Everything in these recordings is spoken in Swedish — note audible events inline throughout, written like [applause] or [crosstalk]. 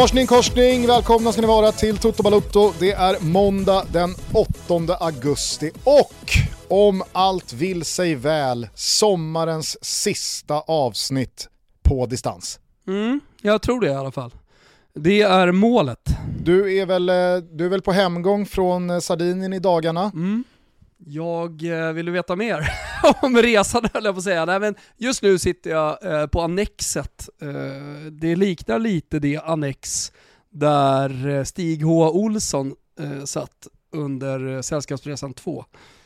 Morsning korsning, välkomna ska ni vara till Toto Balutto. Det är måndag den 8 augusti och om allt vill sig väl, sommarens sista avsnitt på distans. Mm, jag tror det i alla fall. Det är målet. Du är väl, eh, du är väl på hemgång från eh, Sardinien i dagarna? Mm. Jag eh, vill du veta mer [laughs] om resan höll jag på att säga. Nej, men just nu sitter jag eh, på Annexet. Eh, det liknar lite det Annex där Stig H. Olsson satt under Sällskapsresan 2.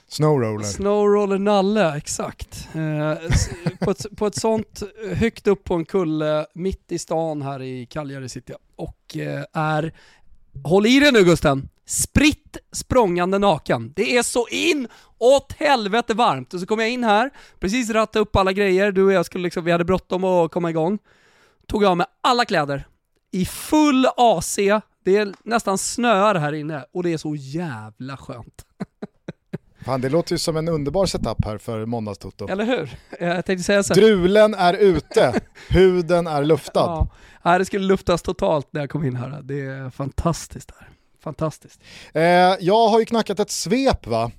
Snowroller. Snowroller Nalle, exakt. På, ett, på ett sånt högt upp på en kulle mitt i stan här i Cagliari sitter jag och är, håll i dig nu Gusten, spritt språngande naken. Det är så in åt helvete varmt. Och så kom jag in här, precis ratta upp alla grejer, du och jag skulle liksom, vi hade bråttom att komma igång. Tog av mig alla kläder, i full AC, det är nästan snöar här inne och det är så jävla skönt. [laughs] Fan, det låter ju som en underbar setup här för måndagstoto. Eller hur? Jag tänkte säga så. Drulen är ute, [laughs] huden är luftad. Ja, det skulle luftas totalt när jag kom in här. Det är fantastiskt här. Fantastiskt. Eh, jag har ju knackat ett svep va,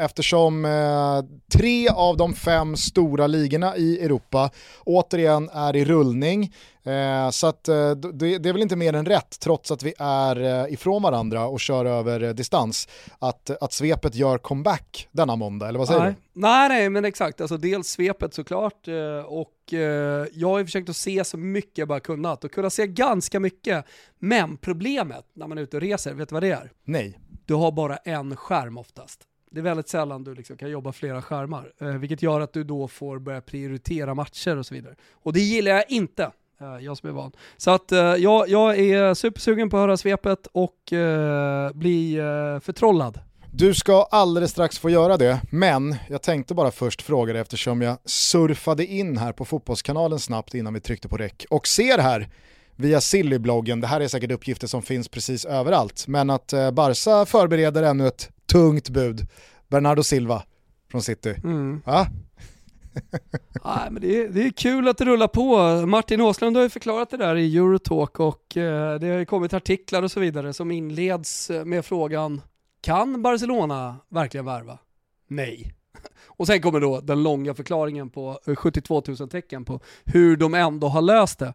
eftersom eh, tre av de fem stora ligorna i Europa återigen är i rullning. Eh, så att, eh, det, är väl inte mer än rätt, trots att vi är eh, ifrån varandra och kör över eh, distans, att, att svepet gör comeback denna måndag, eller vad säger nej. du? Nej, nej, men exakt. Alltså, dels svepet såklart, eh, och eh, jag har ju försökt att se så mycket jag bara kunnat och kunna se ganska mycket. Men problemet när man är ute och reser, vet du vad det är? Nej. Du har bara en skärm oftast. Det är väldigt sällan du liksom kan jobba flera skärmar, eh, vilket gör att du då får börja prioritera matcher och så vidare. Och det gillar jag inte. Eh, jag som är van. Så att eh, jag, jag är supersugen på att höra svepet och eh, bli eh, förtrollad. Du ska alldeles strax få göra det, men jag tänkte bara först fråga dig eftersom jag surfade in här på Fotbollskanalen snabbt innan vi tryckte på räck och ser här via Silly-bloggen, det här är säkert uppgifter som finns precis överallt, men att eh, Barca förbereder ännu ett tungt bud. Bernardo Silva från City. Mm. [laughs] Ja? Nej, men det, är, det är kul att det rullar på. Martin Åslund har ju förklarat det där i Eurotalk och eh, det har ju kommit artiklar och så vidare som inleds med frågan Kan Barcelona verkligen värva? Nej. [laughs] Och sen kommer då den långa förklaringen på 72 000 tecken på hur de ändå har löst det.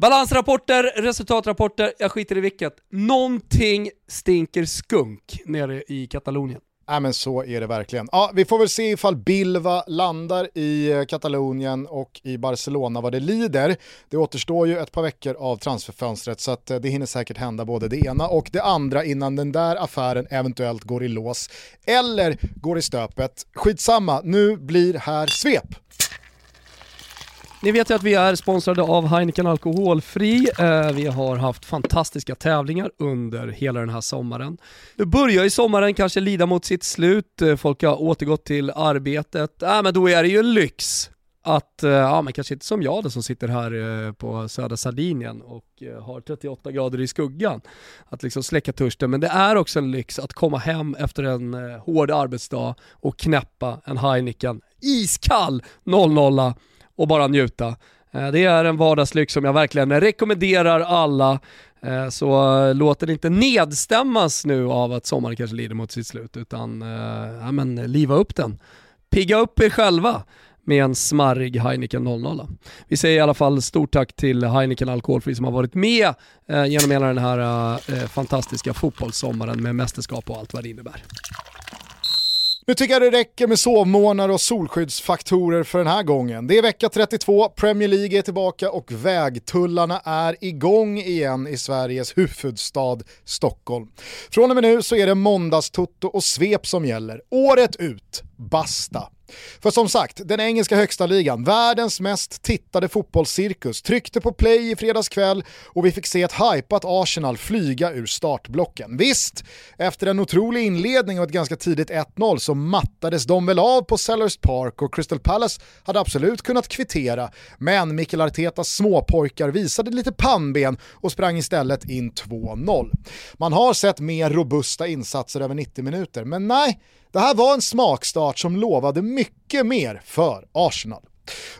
Balansrapporter, resultatrapporter, jag skiter i vilket. Någonting stinker skunk nere i Katalonien. Ja men så är det verkligen. Ja, vi får väl se ifall Bilva landar i eh, Katalonien och i Barcelona vad det lider. Det återstår ju ett par veckor av transferfönstret så att eh, det hinner säkert hända både det ena och det andra innan den där affären eventuellt går i lås. Eller går i stöpet. Skitsamma, nu blir här svep. Ni vet ju att vi är sponsrade av Heineken Alkoholfri. Eh, vi har haft fantastiska tävlingar under hela den här sommaren. Nu börjar ju sommaren kanske lida mot sitt slut, eh, folk har återgått till arbetet. Äh, men då är det ju lyx att, eh, ja men kanske inte som jag då som sitter här på södra Sardinien och har 38 grader i skuggan, att liksom släcka törsten. Men det är också en lyx att komma hem efter en hård arbetsdag och knäppa en Heineken iskall 00 och bara njuta. Eh, det är en vardagslyx som jag verkligen rekommenderar alla. Eh, så eh, låt den inte nedstämmas nu av att sommaren kanske lider mot sitt slut, utan ja, men, liva upp den. Pigga upp er själva med en smarrig Heineken 00. Vi säger i alla fall stort tack till Heineken Alkoholfri som har varit med genom hela den här fantastiska fotbollssommaren med mästerskap och allt vad det innebär. Nu tycker jag det räcker med sovmånar och solskyddsfaktorer för den här gången. Det är vecka 32, Premier League är tillbaka och vägtullarna är igång igen i Sveriges huvudstad Stockholm. Från och med nu så är det måndagstutto och svep som gäller, året ut basta. För som sagt, den engelska högsta ligan, världens mest tittade fotbollscirkus, tryckte på play i fredags kväll och vi fick se ett hypat Arsenal flyga ur startblocken. Visst, efter en otrolig inledning och ett ganska tidigt 1-0 så mattades de väl av på Sellers Park och Crystal Palace hade absolut kunnat kvittera, men Mikel Artetas småpojkar visade lite pannben och sprang istället in 2-0. Man har sett mer robusta insatser över 90 minuter, men nej, det här var en smakstart som lovade mycket mer för Arsenal.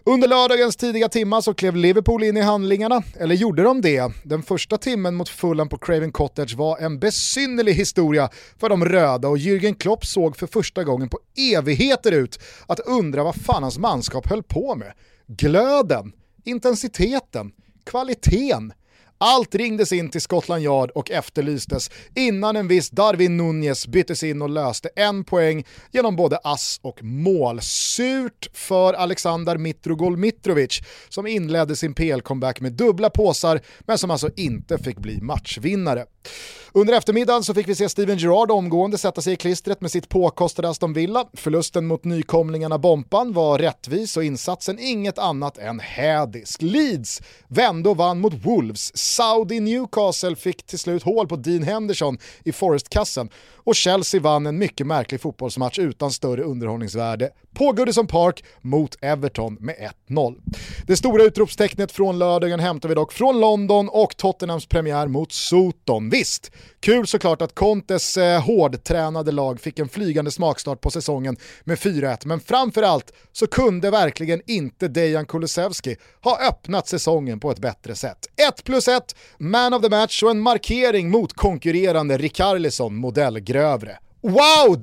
Under lördagens tidiga timmar så klev Liverpool in i handlingarna, eller gjorde de det? Den första timmen mot Fulham på Craven Cottage var en besynnerlig historia för de röda och Jürgen Klopp såg för första gången på evigheter ut att undra vad fan hans manskap höll på med. Glöden, intensiteten, kvaliteten, allt ringdes in till Scotland Yard och efterlystes innan en viss Darwin Nunez byttes in och löste en poäng genom både ass och mål. Surt för Alexander Mitrogol Mitrovic som inledde sin PL-comeback med dubbla påsar men som alltså inte fick bli matchvinnare. Under eftermiddagen så fick vi se Steven Gerrard omgående sätta sig i klistret med sitt påkostade Aston Villa. Förlusten mot nykomlingarna Bompan var rättvis och insatsen inget annat än hädisk. Leeds vände och vann mot Wolves. Saudi Newcastle fick till slut hål på Dean Henderson i Forest-kassen och Chelsea vann en mycket märklig fotbollsmatch utan större underhållningsvärde på Goodison Park mot Everton med 1-0. Det stora utropstecknet från lördagen hämtar vi dock från London och Tottenhams premiär mot Soton. Visst, kul såklart att Contes eh, hårdtränade lag fick en flygande smakstart på säsongen med 4-1, men framförallt så kunde verkligen inte Dejan Kulusevski ha öppnat säsongen på ett bättre sätt. 1 plus 1, man of the match och en markering mot konkurrerande Rikarlison modellgrön grövre. Wow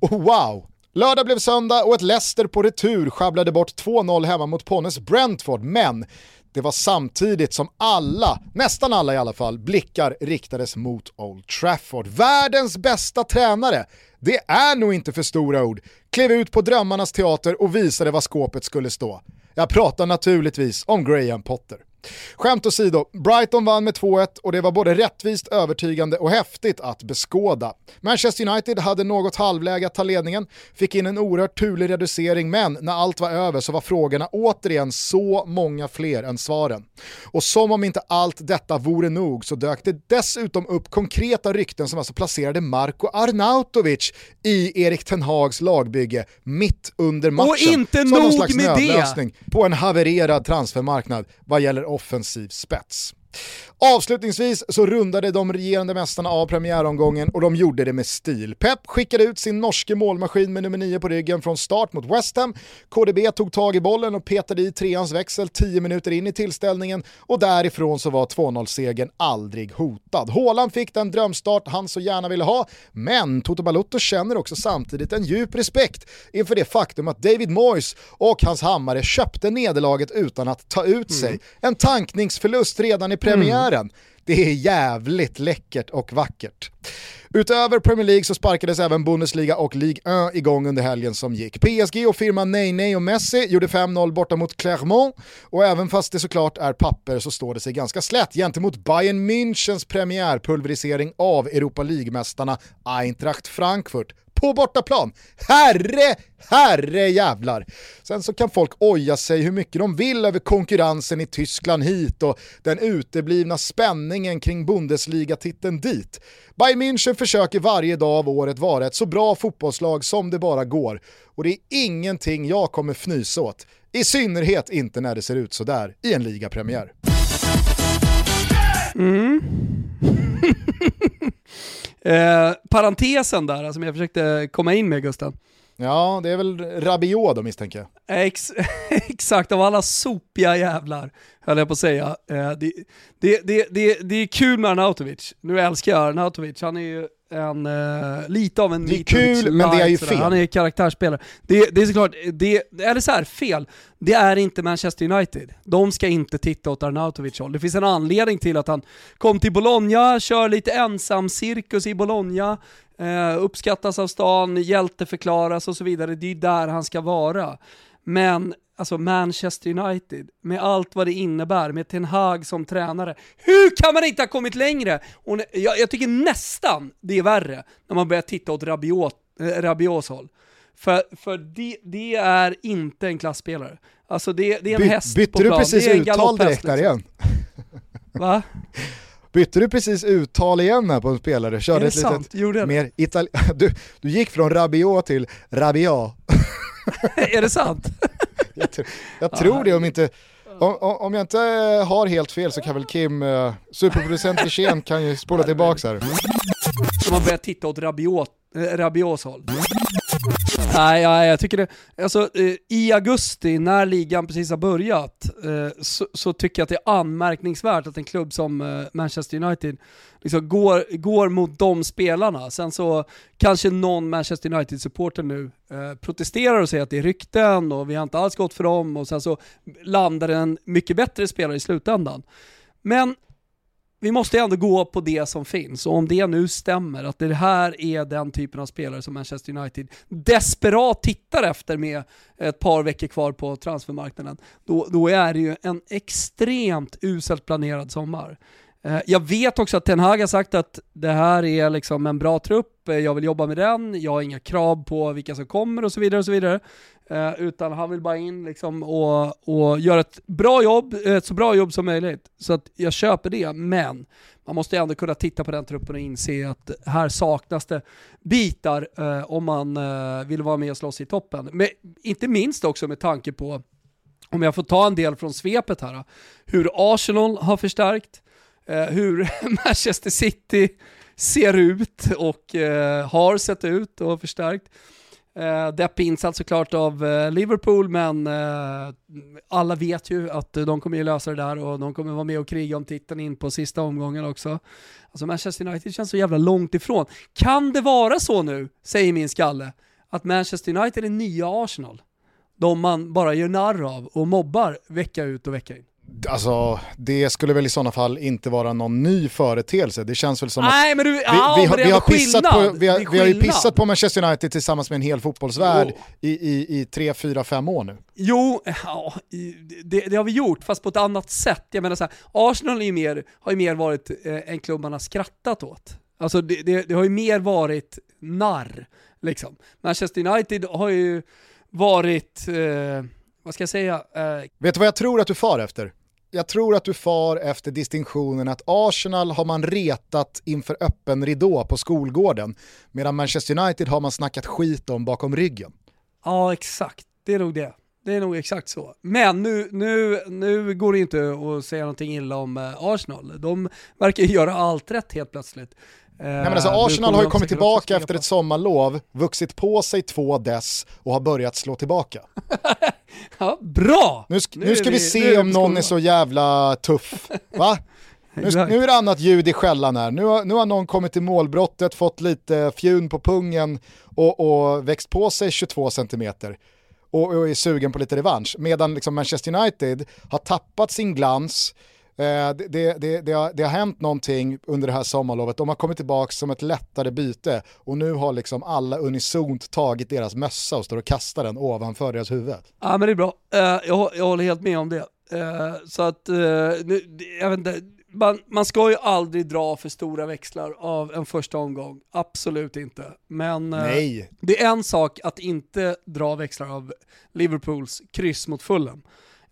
Oh Wow! Lördag blev söndag och ett Leicester på retur sjabblade bort 2-0 hemma mot Ponnes Brentford, men det var samtidigt som alla, nästan alla i alla fall, blickar riktades mot Old Trafford. Världens bästa tränare, det är nog inte för stora ord, klev ut på drömmarnas teater och visade var skåpet skulle stå. Jag pratar naturligtvis om Graham Potter. Skämt åsido, Brighton vann med 2-1 och det var både rättvist, övertygande och häftigt att beskåda. Manchester United hade något halvläge att ta ledningen, fick in en oerhört turlig reducering men när allt var över så var frågorna återigen så många fler än svaren. Och som om inte allt detta vore nog så dök det dessutom upp konkreta rykten som alltså placerade Marko Arnautovic i Erik Ten Hags lagbygge mitt under matchen. Och inte nog med det! på en havererad transfermarknad vad gäller offensiv spets. Avslutningsvis så rundade de regerande mästarna av premiäromgången och de gjorde det med stil. Pep skickade ut sin norske målmaskin med nummer 9 på ryggen från start mot West Ham. KDB tog tag i bollen och petade i treans växel 10 minuter in i tillställningen och därifrån så var 2-0-segern aldrig hotad. Håland fick den drömstart han så gärna ville ha, men Toto Balotto känner också samtidigt en djup respekt inför det faktum att David Moyes och hans hammare köpte nederlaget utan att ta ut sig. Mm. En tankningsförlust redan i premiären. Mm. Det är jävligt läckert och vackert. Utöver Premier League så sparkades även Bundesliga och Ligue 1 igång under helgen som gick. PSG och firman Ney och Messi gjorde 5-0 borta mot Clermont och även fast det såklart är papper så står det sig ganska slätt gentemot Bayern Münchens premiärpulverisering av Europa League-mästarna Eintracht Frankfurt på bortaplan. Herre, herre jävlar. Sen så kan folk oja sig hur mycket de vill över konkurrensen i Tyskland hit och den uteblivna spänningen kring Bundesliga-titeln dit. Bayern München försöker varje dag av året vara ett så bra fotbollslag som det bara går och det är ingenting jag kommer fnysa åt. I synnerhet inte när det ser ut sådär i en ligapremiär. Mm. [laughs] Eh, parentesen där som jag försökte komma in med Gusten. Ja, det är väl Rabiot då misstänker jag. Ex [laughs] exakt, av alla sopiga jävlar, höll jag på att säga. Eh, det, det, det, det, det är kul med Arnautovic. Nu älskar jag Arnautovic, han är ju en, uh, lite av en Det är kul, men det är ju fel. Han är karaktärsspelare. Det, det är såklart, det, eller så här, fel. Det är inte Manchester United. De ska inte titta åt Arnautovic håll. Det finns en anledning till att han kom till Bologna, kör lite ensam cirkus i Bologna, uh, uppskattas av stan, hjälteförklaras och så vidare. Det är där han ska vara. Men alltså Manchester United, med allt vad det innebär, med Ten Hag som tränare. Hur kan man inte ha kommit längre? Och jag, jag tycker nästan det är värre när man börjar titta åt Rabiot, äh, Rabiots håll. För, för det, det är inte en klassspelare. Alltså det, det är en By, häst bytte på plan. du precis är uttal direkt där liksom. igen? Va? Bytte du precis uttal igen här på en spelare? Är Körde det ett litet sant? Gjorde jag mer itali- [laughs] du, du gick från Rabiot till Rabiat. [laughs] är det sant? [laughs] Jag, tr- jag tror det om inte, om, om jag inte har helt fel så kan väl Kim, eh, superproducent Wirsén kan ju spola tillbaka här. Man börjar titta åt Rabiot, eh, Rabiots håll. Nej, ja, jag tycker det, alltså eh, i augusti när ligan precis har börjat eh, så, så tycker jag att det är anmärkningsvärt att en klubb som eh, Manchester United liksom går, går mot de spelarna. Sen så kanske någon Manchester United-supporter nu eh, protesterar och säger att det är rykten och vi har inte alls gått för dem och sen så landar en mycket bättre spelare i slutändan. Men vi måste ändå gå på det som finns och om det nu stämmer att det här är den typen av spelare som Manchester United desperat tittar efter med ett par veckor kvar på transfermarknaden, då, då är det ju en extremt uselt planerad sommar. Eh, jag vet också att Ten Hag har sagt att det här är liksom en bra trupp, eh, jag vill jobba med den, jag har inga krav på vilka som kommer och så vidare. och så vidare. Eh, Utan han vill bara in liksom och, och göra ett bra jobb, ett så bra jobb som möjligt. Så att jag köper det, men man måste ändå kunna titta på den truppen och inse att här saknas det bitar eh, om man eh, vill vara med och slåss i toppen. Men inte minst också med tanke på, om jag får ta en del från svepet här, hur Arsenal har förstärkt, eh, hur [laughs] Manchester City ser ut och eh, har sett ut och förstärkt. Eh, deppig insats alltså såklart av eh, Liverpool, men eh, alla vet ju att de kommer ju lösa det där och de kommer vara med och kriga om titeln in på sista omgången också. Alltså Manchester United känns så jävla långt ifrån. Kan det vara så nu, säger min skalle, att Manchester United är nya Arsenal? De man bara gör narr av och mobbar vecka ut och vecka in. Alltså det skulle väl i sådana fall inte vara någon ny företeelse. Det känns väl som att Nej men du, vi, ja, vi, har, vi, har pissat på, vi, har, vi har ju pissat på Manchester United tillsammans med en hel fotbollsvärld Jo. i, i, i tre, fyra, fem år nu. Jo, ja, det, det har vi gjort, fast på ett annat sätt. Jag menar så här, Arsenal är ju mer, har ju mer varit eh, en klubb man har skrattat åt. Alltså det, det, det har ju mer varit narr, liksom. Manchester United har ju varit, eh, vad ska jag säga, eh, Vet du vad jag tror att du far efter? Jag tror att du far efter distinktionen att Arsenal har man retat inför öppen ridå på skolgården, medan Manchester United har man snackat skit om bakom ryggen. ja exakt, det är nog det. Det är nog exakt så. Men nu, nu, nu går det inte att säga någonting illa om eh, Arsenal. De verkar göra allt rätt helt plötsligt. Eh, Nej, men alltså, Arsenal har ju kommit tillbaka efter ett sommarlov, vuxit på sig två dess och har börjat slå tillbaka. [laughs] Ja, bra! Nu, sk- Nu nu, ska vi, vi- se vi om någon är så jävla tuff. [laughs] Va? Nu, nu är det annat ljud i skällan här. Nu har, nu har någon kommit till målbrottet, fått lite fjun på pungen och, och växt på sig 22 centimeter och, och är sugen på lite revansch. Medan liksom Manchester United har tappat sin glans, det, det, det, det, har, det har hänt någonting under det här sommarlovet, de har kommit tillbaka som ett lättare byte och nu har liksom alla unisont tagit deras mössa och står och kastar den ovanför deras huvud. Ja men det är bra. Eh, jag, jag håller helt med om det. Eh, så att, eh, nu, jag vet inte, man, man ska ju aldrig dra för stora växlar av en första omgång. Absolut inte. Men eh, Nej, det är en sak att inte dra växlar av Liverpools kryss mot Fulham.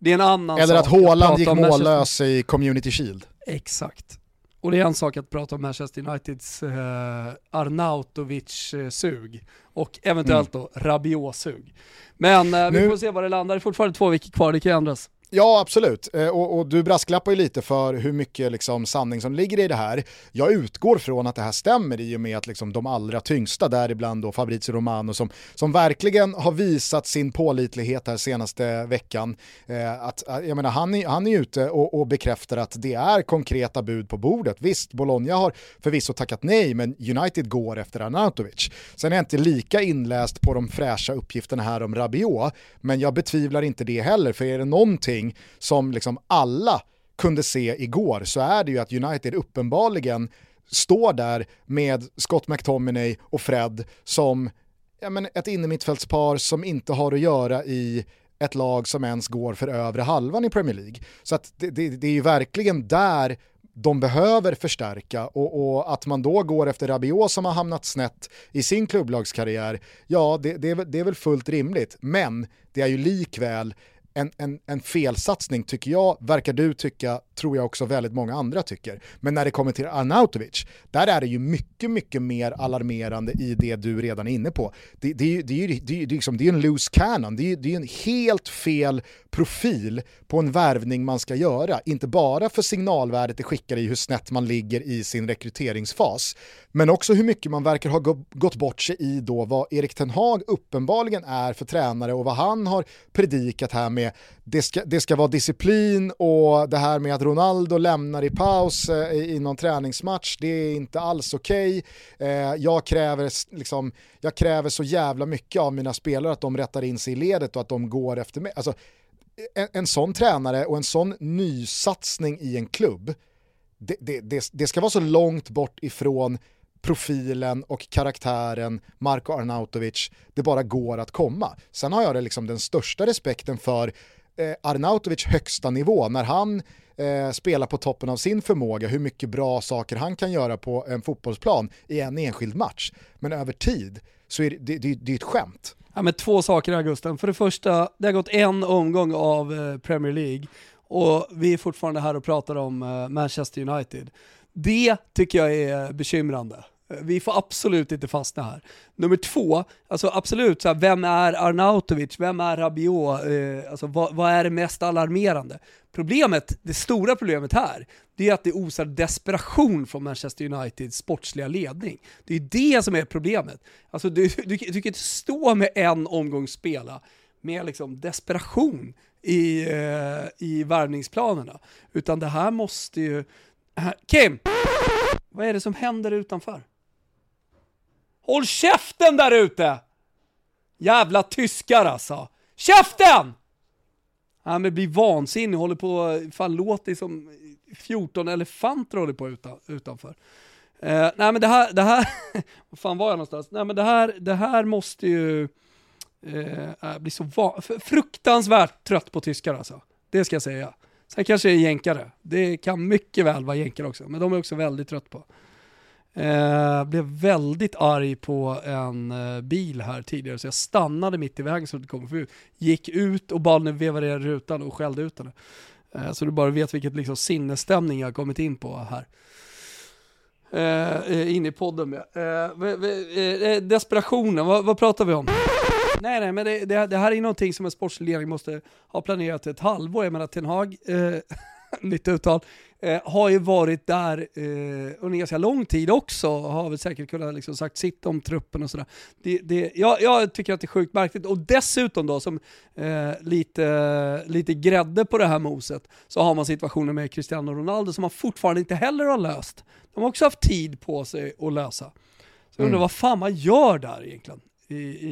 Det är en annan eller sak att Haaland gick mållös i Community Shield. Exakt. Och det är en sak att prata om Manchester Uniteds eh, Arnautovic-sug och eventuellt då Rabiot-sug. Men eh, vi Nu- får se var det landar, det är fortfarande två veckor kvar, det kan ju ändras. Ja, absolut. Eh, och, och du brasklappar ju lite för hur mycket liksom, sanning som ligger i det här. Jag utgår från att det här stämmer i och med att liksom, de allra tyngsta, däribland då Fabrizio Romano, som, som verkligen har visat sin pålitlighet här senaste veckan. Eh, att, eh, jag menar, han, är, han är ute och, och bekräftar att det är konkreta bud på bordet. Visst, Bologna har förvisso tackat nej, men United går efter Arnautovic. Sen är jag inte lika inläst på de fräscha uppgifterna här om Rabiot, men jag betvivlar inte det heller, för är det någonting som liksom alla kunde se igår så är det ju att United uppenbarligen står där med Scott McTominay och Fred som ja, men ett innermittfältspar som inte har att göra i ett lag som ens går för övre halvan i Premier League. Så att det, det, det är ju verkligen där de behöver förstärka och, och, att man då går efter Rabiot som har hamnat snett i sin klubblagskarriär, ja det, det, det är väl fullt rimligt. Men det är ju likväl en, en, en felsatsning tycker jag, verkar du tycka, tror jag också väldigt många andra tycker. Men när det kommer till Arnautovic, där är det ju mycket, mycket mer alarmerande i det du redan är inne på. Det, det, det, det, det, det, liksom, det är en loose cannon, det är, det är en helt fel profil på en värvning man ska göra. Inte bara för signalvärdet det skickar i hur snett man ligger i sin rekryteringsfas, men också hur mycket man verkar ha gått bort sig i då vad Erik Ten Hag uppenbarligen är för tränare och vad han har predikat här med det ska, det ska vara disciplin och det här med att Ronaldo lämnar i paus eh, i någon träningsmatch, det är inte alls okej. Okay. Eh, jag, kräver, liksom, jag kräver så jävla mycket av mina spelare att de rättar in sig i ledet och att de går efter mig. Alltså, e-, en, en sån tränare och en sån nysatsning i en klubb, det, det, det, det ska vara så långt bort ifrån profilen och karaktären Marko Arnautovic det bara går att komma. Sen har jag det liksom den största respekten för eh, Arnautovic högsta nivå när han eh, spelar på toppen av sin förmåga, hur mycket bra saker han kan göra på en fotbollsplan i en enskild match. Men över tid så är det, det, det är ett skämt. Ja, men två saker Augusten. För det första, det har gått en omgång av eh, Premier League och vi är fortfarande här och pratar om eh, Manchester United. Det tycker jag är bekymrande. Vi får absolut inte fastna här. Nummer två, alltså absolut, så här, vem är Arnautovic, vem är Rabiot, eh, alltså, vad, vad, är det mest alarmerande? Problemet, det stora problemet här, det är att det osar desperation från Manchester Uniteds sportsliga ledning. Det är det som är problemet. Alltså, du, du, du kan inte stå med en omgång spela med liksom desperation i, eh, i värvningsplanerna, utan det här måste ju... Kim! Vad är det som händer utanför? Håll käften där ute! Jävla tyskar alltså. Käften! Han blir vansinnig, håller på, fan låter som 14 elefanter håller på utan, utanför. Uh, nej men det här, det här, [laughs] vad fan var jag någonstans? Nej men det här, det här måste ju uh, bli så van, fruktansvärt trött på tyskar alltså. Det ska jag säga. Sen kanske det är jänkare. Det kan mycket väl vara jänkare också, men de är också väldigt trött på. Eh, blev väldigt arg på en eh, bil här tidigare så jag stannade mitt i vägen så att det kom förbi. Gick ut och bad den veva ner rutan och skällde ut henne. Eh, så du bara vet vilket liksom, sinnesstämning jag har kommit in på här. Eh, eh in i podden med. Eh, eh, eh, desperationen, vad, vad, pratar vi om? Nej, nej, men det, det, det, här är någonting som en sportslig ledning måste ha planerat ett halvår. Jag menar, Ten Hag, [laughs] nytt uttal, eh, har ju varit där eh, under ganska lång tid också, har väl säkert kunnat liksom sagt sitt om truppen och sådär. Det, det, jag, jag, tycker att det är sjukt märkligt och dessutom då som eh, lite, lite grädde på det här moset så har man situationen med Cristiano Ronaldo som man fortfarande inte heller har löst. De har också haft tid på sig att lösa. Så jag undrar mm. vad fan man gör där egentligen. I, i,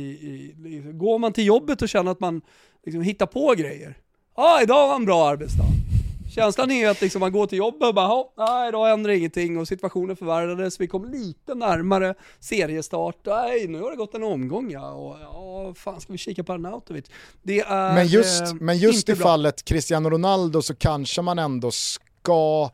i, går man till jobbet och känner att man liksom hittar på grejer? Ja, ah, idag var en bra arbetsdag. Känslan är att liksom man går till jobbet och bara, nej idag händer ingenting och situationen förvärrades, vi kom lite närmare seriestart, nej nu har det gått en omgång ja, och ja, fan ska vi kika på Arnautovic? Det är Men just, eh, men just i bra. fallet Cristiano Ronaldo så kanske man ändå ska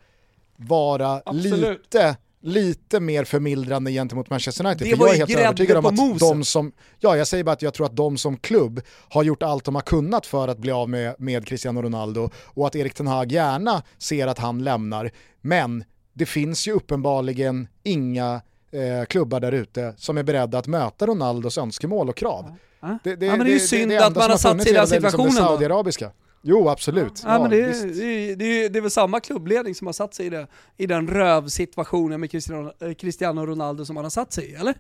vara Absolut. lite lite mer förmildrande gentemot Manchester United. Det för jag är helt övertygad om att de som, ja jag säger bara att jag tror att de som klubb har gjort allt de har kunnat för att bli av med, med Cristiano Ronaldo och att Erik Ten Hag gärna ser att han lämnar. Men det finns ju uppenbarligen inga eh, klubbar där ute som är beredda att möta Ronaldos önskemål och krav. Ja. Det, det, ja, men det är ju synd det, att man har satt sig i den situationen liksom då. Jo, absolut. Ja, ja, men det, är, det, är, det är väl samma klubbledning som har satt sig i, det, i den rövsituationen med Cristiano, Cristiano Ronaldo som han har satt sig i, eller?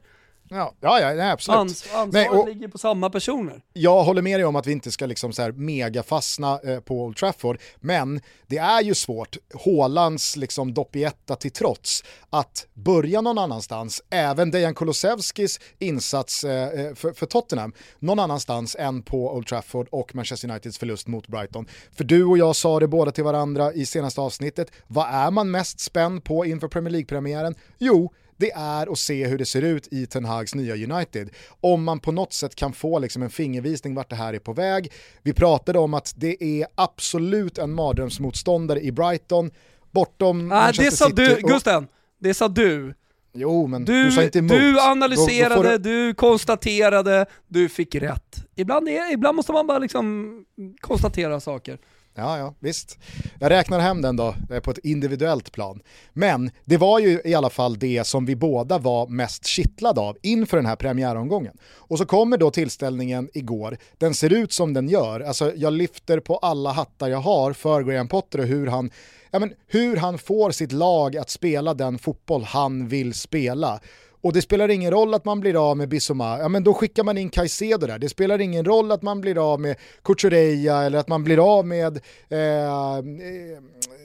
Ja, ja, ja absolut. Ans ansvaret nej, och, ligger på samma personer. Jag håller med dig om att vi inte ska liksom så här mega fastna eh, på Old Trafford, men det är ju svårt, Hålands liksom doppietta till trots, att börja någon annanstans, även Dejan Kulusevskis insats eh, eh, för, för, Tottenham, någon annanstans än på Old Trafford och Manchester Uniteds förlust mot Brighton. För du och jag sa det båda till varandra i senaste avsnittet, vad är man mest spänd på inför Premier League-premiären? Jo, det är att se hur det ser ut i Ten Hags nya United. Om man på något sätt kan få liksom en fingervisning vart det här är på väg. Vi pratade om att det är absolut en mardrömsmotståndare i Brighton bortom Nej, Manchester det sa City. du, och- Gusten. Det sa du. Jo, men du, Du, sa inte emot. du Då- då analyserade, får du- du konstaterade, du fick rätt. Ibland, är, ibland måste man bara liksom konstatera saker. Ja, ja, visst. Jag räknar hem den då på ett individuellt plan. Men det var ju i alla fall det som vi båda var mest kittlade av inför den här premiäromgången. Och så kommer då tillställningen igår. Den ser ut som den gör. Alltså jag lyfter på alla hattar jag har för Graham Potter och hur han, ja, men, hur han får sitt lag att spela den fotboll han vill spela. Och det spelar ingen roll att man blir av med Bissoma, ja men då skickar man in Caicedo där. Det spelar ingen roll att man blir av med Cucurella eller att man blir av med eh, eh,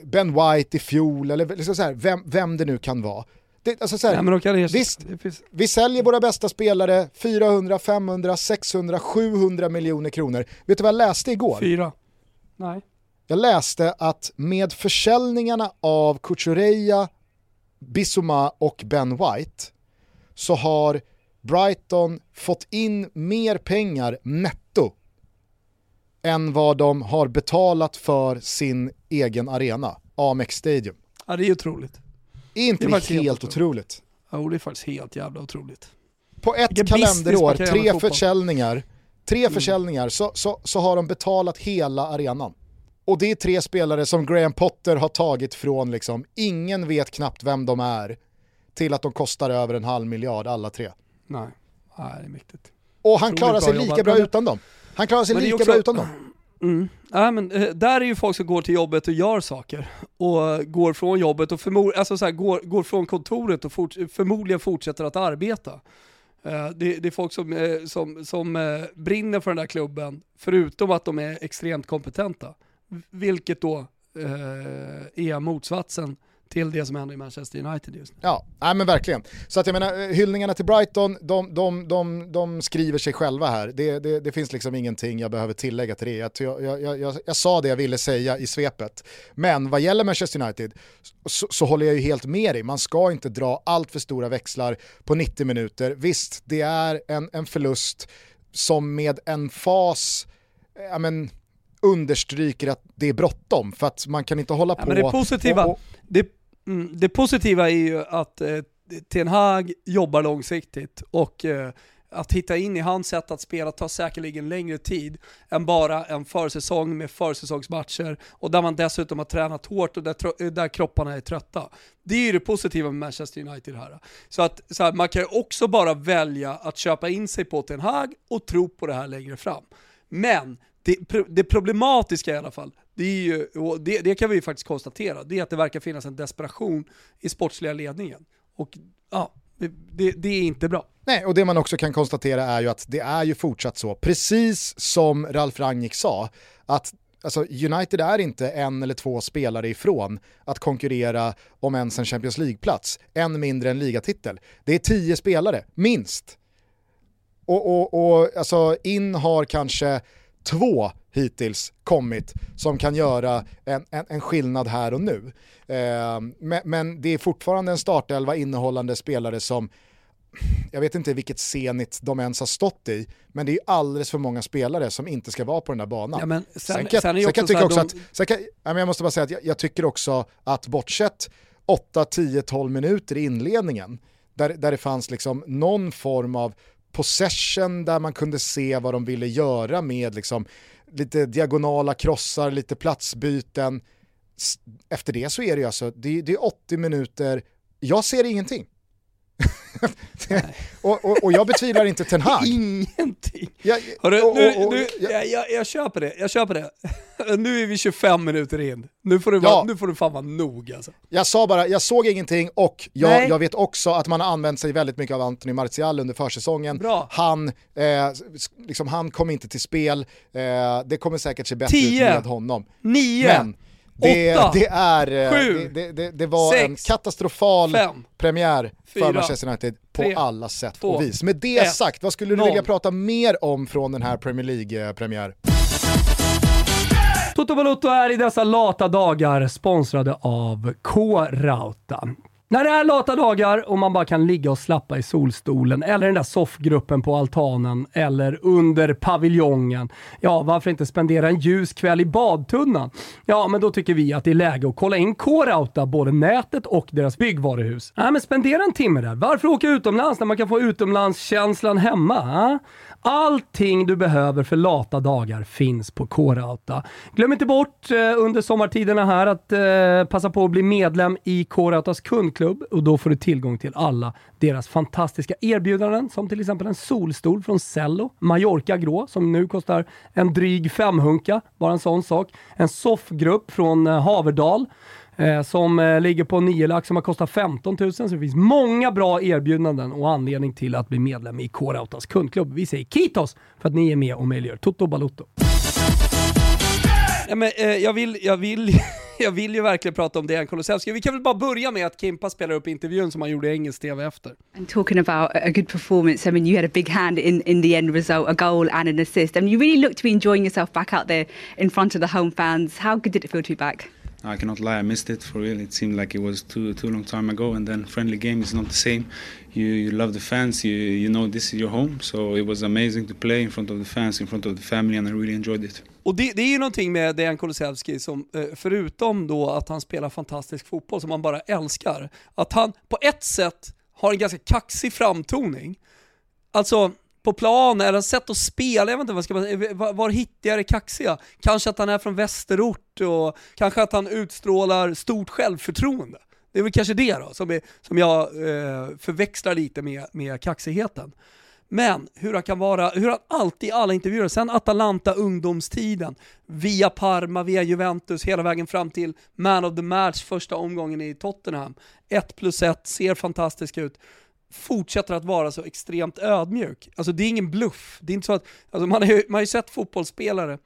Ben White i fjol eller liksom så här, vem, vem det nu kan vara. Det, alltså så här, Nej, de visst. Vi säljer våra bästa spelare 400, 500, 600, 700 miljoner kronor. Vet du vad jag läste igår? Fyra. Nej. Jag läste att med försäljningarna av Cucurella, Bissoma och Ben White så har Brighton fått in mer pengar netto än vad de har betalat för sin egen arena, Amex Stadium. Ja, det är otroligt. Är inte Det är det helt helt otroligt? Ja, det är faktiskt helt jävla otroligt. På ett business kalenderår, tre försäljningar, tre försäljningar så, så, så har de betalat hela arenan. Och det är tre spelare som Graham Potter har tagit från liksom, ingen vet knappt vem de är, till att de kostar över en halv miljard alla tre. Nej, Nej det är mäktigt. Och han klarar sig lika jobbat. bra utan dem. Han klarar sig lika också- bra utan dem. Mm. Ja, men, eh, där är ju folk som går till jobbet och gör saker. Och eh, går från jobbet och förmod, alltså så här, går, går från kontoret och fort, förmodligen fortsätter att arbeta. Eh, det, det är folk som, eh, som, som eh, brinner för den där klubben, förutom att de är extremt kompetenta. Vilket då är motsatsen till det som händer i Manchester United just nu. Ja, nej men verkligen. Så att jag menar, eh, hyllningarna till Brighton, de, de, de, de skriver sig själva här. Det, det, det finns liksom ingenting jag behöver tillägga till det. Jag, jag, jag, jag, jag sa det jag ville säga i svepet. Men vad gäller Manchester United så, så håller jag ju helt med dig. Man ska inte dra allt för stora växlar på 90 minuter. Visst, det är en, en förlust som med en fas, ja men, understryker att det är bråttom för att man kan inte hålla Ja, på men det positiva, och, och, det, mm, det positiva är ju att eh, Ten Hag jobbar långsiktigt och eh, att hitta in i hans sätt att spela tar säkerligen längre tid än bara en försäsong med försäsongsmatcher och där man dessutom har tränat hårt och där, där kropparna är trötta. Det är ju det positiva med Manchester United här. Så att så här, man kan ju också bara välja att köpa in sig på Ten Hag och tro på det här längre fram. Men det, det problematiska i alla fall, det, är ju, och det, det kan vi ju faktiskt konstatera, det är att det verkar finnas en desperation i sportsliga ledningen. Och ja, det, det, det är inte bra. Nej, och det man också kan konstatera är ju att det är ju fortsatt så, precis som Ralf Rangnick sa, att alltså, United är inte en eller två spelare ifrån att konkurrera om ens en Champions League-plats, än mindre en ligatitel. Det är tio spelare, minst. Och, och, och alltså, in har kanske två hittills kommit som kan göra en, en, en skillnad här och nu. Eh, men, men det är fortfarande en startelva innehållande spelare som jag vet inte vilket Zenit de ens har stått i, men det är alldeles för många spelare som inte ska vara på den där banan. Ja, men sen, Sen kan, sen jag tycka så också att, sen kan, jag måste bara säga att jag, jag tycker också att bortsett 8, 10, 12 minuter i inledningen, där, där det fanns liksom någon form av possession där man kunde se vad de ville göra med liksom lite diagonala krossar, lite platsbyten. Efter det så är det ju alltså, det, det är 80 minuter, jag ser ingenting. [laughs] och, och, och jag betvivlar inte Ten Hag. ingenting. Jag, Hörru, nu, och- nu, jag- jag, jag, köper det, jag köper det. [laughs] nu är vi 25 minuter in. Nu får du, Ja. vara, nu får du fan vara nog alltså. Jag sa bara, jag såg ingenting och jag, jag vet också att man har använt sig väldigt mycket av Anthony Martial under försäsongen. Bra. Han, eh, liksom, han kom inte till spel, eh, det kommer säkert se bättre Tio. ut med honom. Nio, Men det, åtta, det, är, eh, sju, det, det, det, det var sex, en katastrofal fem, premiär för fyra, Manchester United på tre, alla sätt två, och vis. Med det ett, sagt, vad skulle du noll. vilja prata mer om från den här Premier League-premiär? Toto Balotto är i dessa lata dagar sponsrade av K-Rauta. När det är lata dagar och man bara kan ligga och slappa i solstolen eller den där soffgruppen på altanen eller under paviljongen. Ja, varför inte spendera en ljus kväll i badtunnan? Ja, men då tycker vi att det är läge att kolla in K-Rauta, både nätet och deras byggvaruhus. Ja, men spendera en timme där. Varför åka utomlands när man kan få utomlandskänslan hemma? Ha? Allting du behöver för lata dagar finns på K-Rauta. Glöm inte bort eh, under sommartiderna här att eh, passa på att bli medlem i K-Rautas kundklubb och då får du tillgång till alla deras fantastiska erbjudanden som till exempel en solstol från Cello, Mallorca grå som nu kostar en dryg femhunka, bara en sån sak. En soffgrupp från eh, Haverdal som eh, ligger på 9 lax som har kostat 15 000. Så det finns många bra erbjudanden och anledning till att bli medlem i K-Rautas kundklubb. Vi säger Kitos för att ni är med och möjliggör Toto Balotto. Ja, men, eh, jag, vill, jag, vill, [laughs] jag vill ju verkligen prata om Dejan Kulusevski. Vi kan väl bara börja med att Kimpa spelar upp intervjun som han gjorde i engelsk TV efter. And talking about a good performance, I mean, you had a big hand in, in the end result, a goal and an assist. and you really looked to be enjoying yourself back out there in front of the home fans. How good did it feel to be back? I cannot lie, I missed it for real. It seemed like it was too too long time ago, and then friendly game is not the same. You you love the fans, you you know this is your home, so it was amazing to play in front of the fans, in front of the family, and I really enjoyed it. Och det, det är ju någonting med Dejan Kulusevski som, eh, förutom då att han spelar fantastisk fotboll som man bara älskar, att han på ett sätt har en ganska kaxig framtoning. Alltså, på plan eller sätt att spela, jag vet inte vad ska man var, var hittar jag det kaxiga? Kanske att han är från västerort och kanske att han utstrålar stort självförtroende. Det är väl kanske det då, som, är, som jag eh, förväxlar lite med, med kaxigheten. Men hur han kan vara, hur han alltid i alla intervjuer, sen Atalanta ungdomstiden, via Parma, via Juventus, hela vägen fram till man of the match första omgången i Tottenham. 1 plus 1, ser fantastisk ut fortsätter att vara så extremt ödmjuk. Alltså det är ingen bluff. Det är inte så att, alltså man, har ju, man har ju sett fotbollsspelare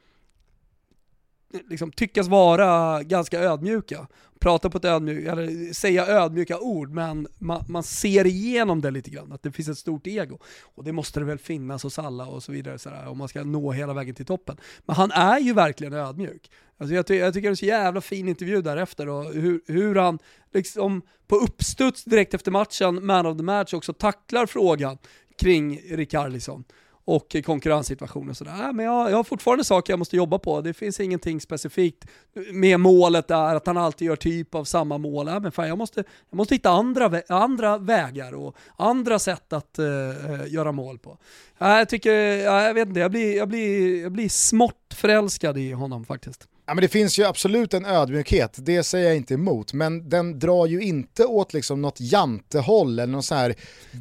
liksom tyckas vara ganska ödmjuka, prata på ett ödmjukt, eller säga ödmjuka ord, men man, man, ser igenom det lite grann, att det finns ett stort ego. Och det måste det väl finnas hos alla och så vidare, sådär, om man ska nå hela vägen till toppen. Men han är ju verkligen ödmjuk. Alltså jag, ty jag tycker det är en så jävla fin intervju därefter och hur, hur han liksom på uppstuds direkt efter matchen, man of the match, också tacklar frågan kring Rikarlison och konkurrenssituationer och sådär. Men jag, jag har fortfarande saker jag måste jobba på. Det finns ingenting specifikt med målet där, att han alltid gör typ av samma mål. men fan, jag, måste, jag måste hitta andra, andra vägar och andra sätt att uh, göra mål på. jag tycker, jag vet inte, jag blir, jag, blir, jag blir smått förälskad i honom faktiskt. Ja, men det finns ju absolut en ödmjukhet, det säger jag inte emot, men den drar ju inte åt liksom något jantehåll eller någon sån här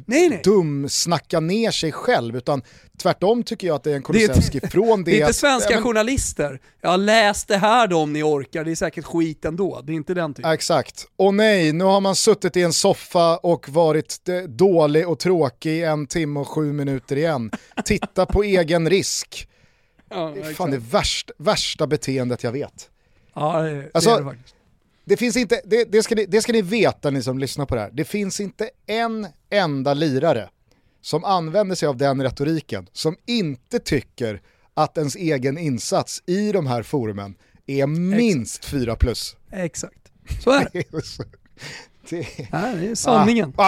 nej, nej. dum snacka ner sig själv, utan tvärtom tycker jag att det är en Kulusevski från det... Det är inte [laughs] svenska men... journalister, jag har läst det här då om ni orkar, det är säkert skit ändå, det är inte den typen. exakt, och nej, nu har man suttit i en soffa och varit dålig och tråkig i en timme och sju minuter igen. Titta på egen risk. Ja, det är fan det värsta, värsta beteendet jag vet. Ja, det, det alltså, är det faktiskt. Det, finns inte, det, det, ska ni, det ska ni veta ni som lyssnar på det här, det finns inte en enda lirare som använder sig av den retoriken som inte tycker att ens egen insats i de här forumen är minst Exakt. 4 plus. Exakt, så är det. [laughs] det, ja, det är sanningen. Ah,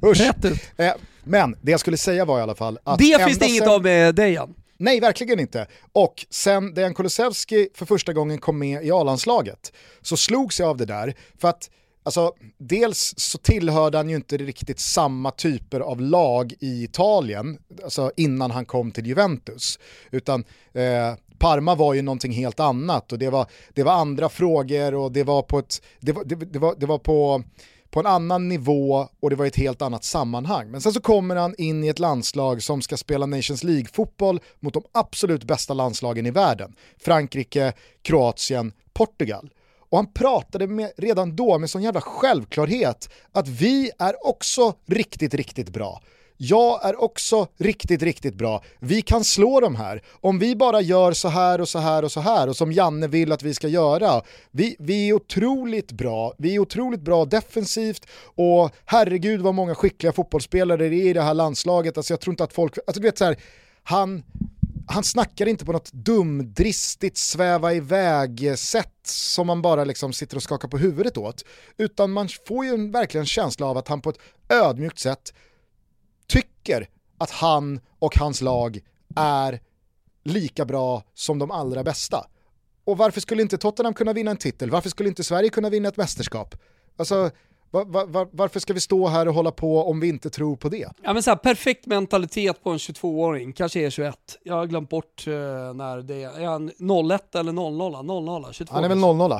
ah, usch. Rätt ut. Eh, men det jag skulle säga var i alla fall att... Det finns det inget sen... av med Dejan. Nej, verkligen inte. Och sen Dejan Kulusevski för första gången kom med i A-landslaget så slogs jag av det där för att Alltså, dels så tillhörde han ju inte riktigt samma typer av lag i Italien, alltså innan han kom till Juventus. Utan eh, Parma var ju någonting helt annat och det var, det var andra frågor och det var på ett, det var, det, det var, det var på på en annan nivå och det var ett helt annat sammanhang. Men sen så kommer han in i ett landslag som ska spela Nations League-fotboll mot de absolut bästa landslagen i världen. Frankrike, Kroatien, Portugal. Och han pratade med, redan då med sån jävla självklarhet att vi är också riktigt, riktigt bra. Jag är också riktigt, riktigt bra. Vi kan slå de här. Om vi bara gör så här och så här och så här och som Janne vill att vi ska göra. Vi, vi är otroligt bra. Vi är otroligt bra defensivt och herregud vad många skickliga fotbollsspelare det är i det här landslaget. Alltså jag tror inte att folk, alltså du vet så här, han, han snackar inte på något dumdristigt sväva iväg sätt som man bara liksom sitter och skakar på huvudet åt. Utan man får ju en, verkligen en känsla av att han på ett ödmjukt sätt tycker att han och hans lag är lika bra som de allra bästa. Och varför skulle inte Tottenham kunna vinna en titel? Varför skulle inte Sverige kunna vinna ett mästerskap? Alltså, var, var, varför ska vi stå här och hålla på om vi inte tror på det? Ja men så här, perfekt mentalitet på en 22-åring, kanske är 21. Jag har glömt bort uh, när det är. Är han 01 eller 00? 00 22? Han är väl 00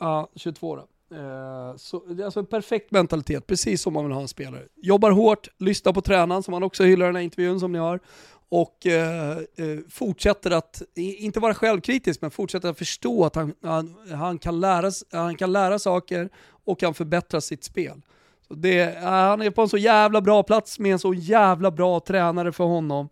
Ja, 22 då. Eh, så, det är alltså en perfekt mentalitet, precis som man vill ha en spelare. Jobbar hårt, lyssnar på tränaren som han också hyllar i den här intervjun som ni har och eh, eh fortsätter att, inte vara självkritisk, men fortsätter att förstå att han, han, han, kan, lära, han kan lära saker och kan förbättra sitt spel. Så det, eh, han är på en så jävla bra plats med en så jävla bra tränare för honom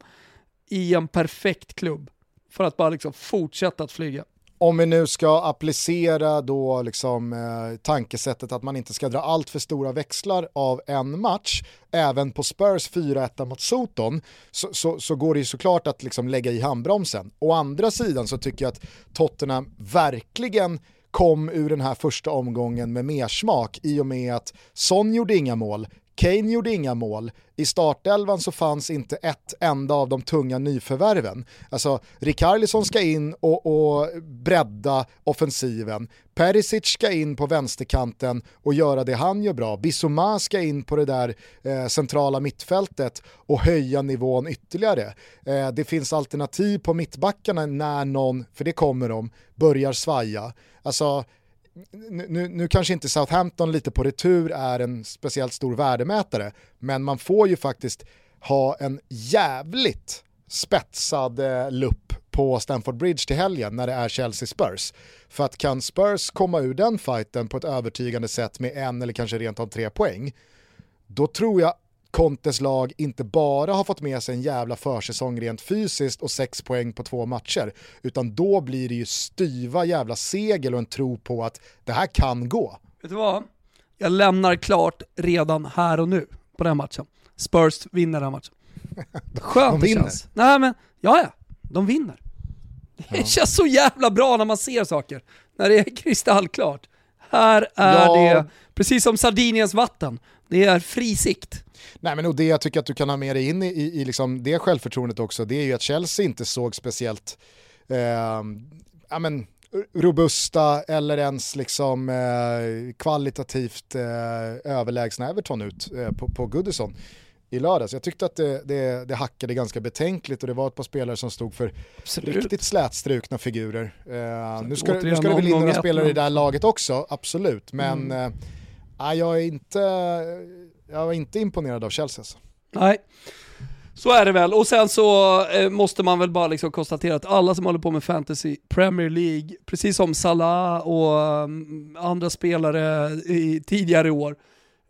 i en perfekt klubb. För att bara liksom fortsätta att flyga om vi nu ska applicera då liksom, eh, tankesättet att man inte ska dra allt för stora växlar av en match, även på Spurs 4-1 mot Soton, så, så, så, går det ju såklart att liksom lägga i handbromsen. Å andra sidan så tycker jag att Tottenham verkligen kom ur den här första omgången med mersmak i och med att Son gjorde inga mål, Kane gjorde inga mål. I startelvan så fanns inte ett enda av de tunga nyförvärven. Alltså, Rikarlison ska in och, och bredda offensiven. Perisic ska in på vänsterkanten och göra det han gör bra. Bissouma ska in på det där eh, centrala mittfältet och höja nivån ytterligare. Eh, det finns alternativ på mittbackarna när någon, för det kommer de, börjar svaja. Alltså, nu, nu kanske inte Southampton lite på retur är en speciellt stor värdemätare, men man får ju faktiskt ha en jävligt spetsad eh, lupp på Stamford Bridge till helgen när det är Chelsea Spurs. För att kan Spurs komma ur den fighten på ett övertygande sätt med en eller kanske rent av tre poäng, då tror jag Contes lag inte bara har fått med sig en jävla försäsong rent fysiskt och sex poäng på två matcher, utan då blir det ju styva jävla segel och en tro på att det här kan gå. Vet du vad? Jag lämnar klart redan här och nu på den matchen. Spurs vinner den matchen. [laughs] Skönt de vinner. det känns. Nej men, ja ja, de vinner. Det ja. känns så jävla bra när man ser saker, när det är [laughs] kristallklart. Här är ja. det, precis som Sardiniens vatten, det är fri sikt. Nej men och det jag tycker att du kan ha med dig in i, i, i liksom det självförtroendet också, det är ju att Chelsea inte såg speciellt eh, ja, men, robusta eller ens liksom, eh, kvalitativt eh, överlägsna Everton ut eh, på, på Goodison i lördags. Jag tyckte att det, det, det, hackade ganska betänkligt och det var ett par spelare som jag för Absolut. riktigt slätstrukna figurer. Uh, nu ska, nu ska det väl in några spelare i det här laget också, absolut, men mm. Nej, jag är inte jag var inte imponerad av Chelsea. Alltså. Nej. Så är det väl, och sen så eh, måste man väl bara liksom konstatera att alla som håller på med fantasy Premier League, precis som Salah och um, andra spelare i tidigare år,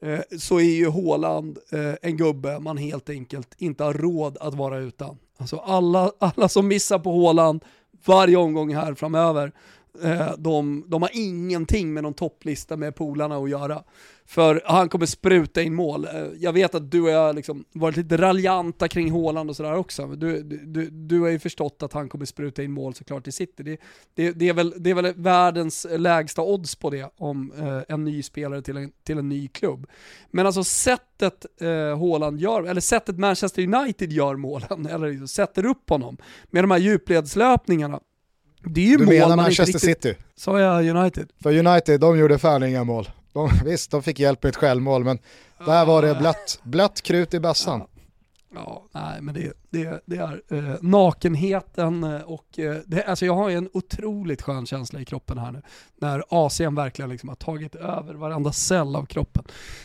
eh, så är ju Håland eh, en gubbe man helt enkelt inte har råd att vara utan. Alltså alla, alla som missar på Håland varje omgång här framöver, Eh, de, de har ingenting med någon topplista med polarna att göra. För han kommer spruta in mål. Eh, jag vet att du och jag liksom varit lite raljanta kring Håland och sådär också. Du, du, du har ju förstått att han kommer spruta in mål såklart i City. Det, det, det, är, väl, det är väl världens lägsta odds på det om eh, en ny spelare till en, till en ny klubb. Men alltså sättet eh, Håland gör, eller sättet Manchester United gör målen, [laughs] eller liksom sätter upp honom med de här djupledslöpningarna. Det är ju du mål menar Manchester riktigt... City? Sa jag United? För United, de gjorde fan inga mål. De, visst, de fick hjälp med ett självmål, men där var det blött, blött krut i bassan. Ja. Ja, nej men det, det, det är eh, nakenheten eh, och eh, det, alltså jag har en otroligt skön känsla i kroppen här nu. När AC'n verkligen liksom har tagit över varenda cell av kroppen.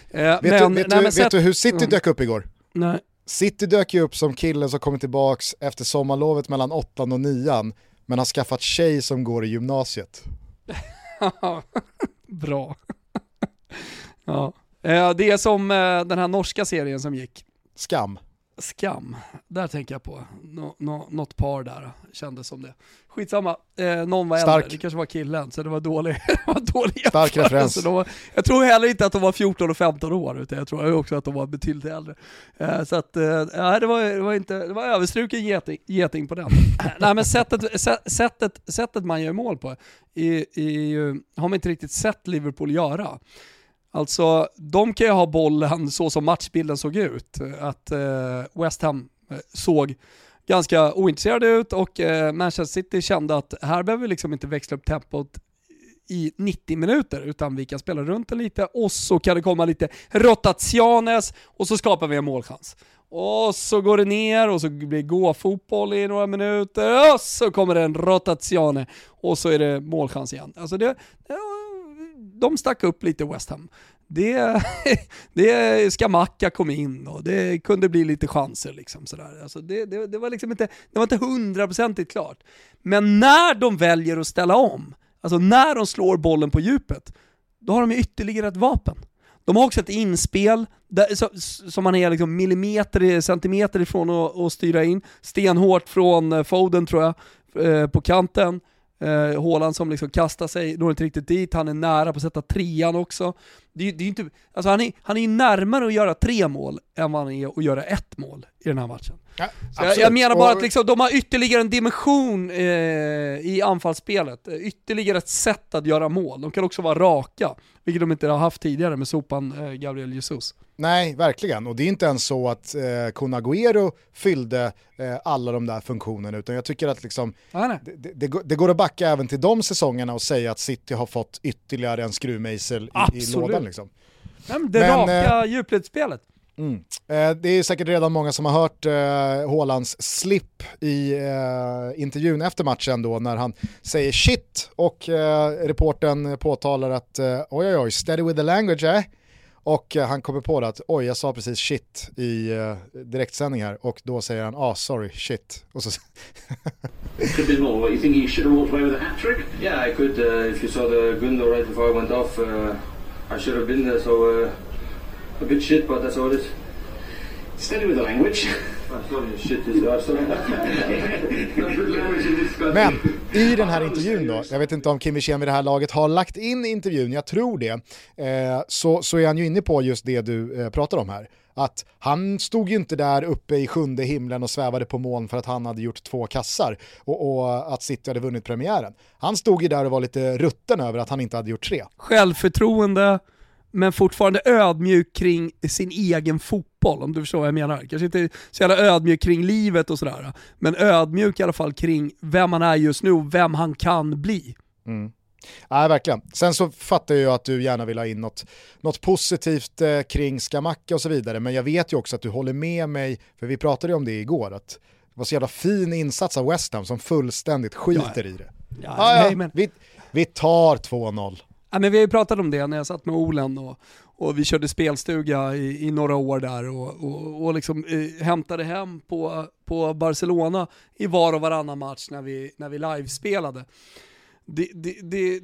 Eh, vet, men, du, vet, nej, du, vet du hur City mm. dök upp igår? Nej. City dök ju upp som killen som kommit tillbaka efter sommarlovet mellan åttan och nian, men har skaffat tjej som går i gymnasiet. [laughs] Bra. ja. Eh, det är som eh, den här norska serien som gick. Skam. Skam. Där tänker jag på. Nå, nå, något par där kändes som det. Skitsamma, eh, någon var Stark. äldre, det kanske var killen, så det var dålig, [laughs] det var dålig Stark referens. Var, jag tror heller inte att de var 14 och 15 år, utan jag tror också att de var betydligt äldre. Eh, så att, eh, det var, det var inte, det var överstruken geting, geting på den. nej men sättet, sä- sättet, sättet man gör mål på är, är ju, har man inte riktigt sett Liverpool göra. Alltså, de kan ju ha bollen så som matchbilden såg ut. Att eh, West Ham eh, såg ganska ointresserade ut och eh, Manchester City kände att här behöver vi liksom inte växla upp tempot i 90 minuter utan vi kan spela runt den lite och så kan det komma lite rotationes och så skapar vi en målchans. Och så går det ner och så blir det gå-fotboll i några minuter och så kommer det en rotatione och så är det målchans igen. Alltså det, det, de stack upp lite West Ham. Det, [laughs] det Skamacka kom in och det kunde bli lite chanser. Liksom sådär. Alltså det, det, det var liksom inte, det var inte hundraprocentigt klart. Men när de väljer att ställa om, alltså när de slår bollen på djupet, då har de ytterligare ett vapen. De har också ett inspel där, så, som man är liksom millimeter, centimeter ifrån att, att styra in. Stenhårt från eh, Foden tror jag, eh, på kanten. Eh, Haaland som liksom kastar sig, når inte riktigt dit, han är nära på att sätta trean också. Det, är- det är inte, alltså han, är, han är närmare att göra tre mål än vad han är att göra ett mål i den här matchen. Ja, jag, jag menar bara att liksom, de har ytterligare en dimension eh, i anfallsspelet, Eh, ytterligare ett sätt att göra mål. De kan också vara raka, vilket de inte har haft tidigare med sopan eh, Gabriel Jesus. Nej, verkligen. Och det är inte ens så att eh, Kun Agüero fyllde eh, alla de där funktionerna, utan jag tycker att liksom, Nej, nej. det, det, det går- att backa även till de säsongerna och säga att City har fått ytterligare en skruvmejsel i, i Absolut. Lådan. Liksom. Nej, men det Men, raka djupledsspelet. Mm. Eh, det är säkert redan många som har hört eh, slip i eh, intervjun efter matchen då när han säger shit och eh, reporten påtalar att eh, oj oj oj, steady with the language eh? Och eh, han kommer på det att oj jag sa precis shit i eh, direktsändning här och då säger han ah sorry shit. Och så, [laughs] Could been more. What, you think he should have walked away with a hat trick? Yeah, I could. Uh, if you saw the window right before I went off, uh, I should have been there. So uh, a bit shit, but that's all it is. Steady with the language. [laughs] [laughs] Men i den här intervjun då, jag vet inte om Kim Wirsén vid det här laget har lagt in intervjun, jag tror det, eh, så, så är han ju inne på just det du eh, pratar om här. Att han stod ju inte där uppe i sjunde himlen och svävade på moln för att han hade gjort två kassar och, och att City hade vunnit premiären. Han stod ju där och var lite rutten över att han inte hade gjort tre. Självförtroende, men fortfarande ödmjuk kring sin egen fotboll, om du förstår vad jag menar. Kanske inte så jävla ödmjuk kring livet och sådär, men ödmjuk i alla fall kring vem han är just nu och vem han kan bli. Nej, verkligen. Sen så fattar jag att du gärna vill ha in något, något positivt eh, kring Skamacka och så vidare, men jag vet ju också att du håller med mig, för vi pratade ju om det igår, att det var så jävla fin insats av West Ham som fullständigt skiter i det. Ja, Ah, ja, nej, men, vi, vi tar 2-0. ja, men vi har ju pratat om det när jag satt med Olen och, och vi körde spelstuga i, i några år där och, och, och liksom, eh, hämtade hem på, på Barcelona i var och varannan match när vi, när vi livespelade. Det, det, det,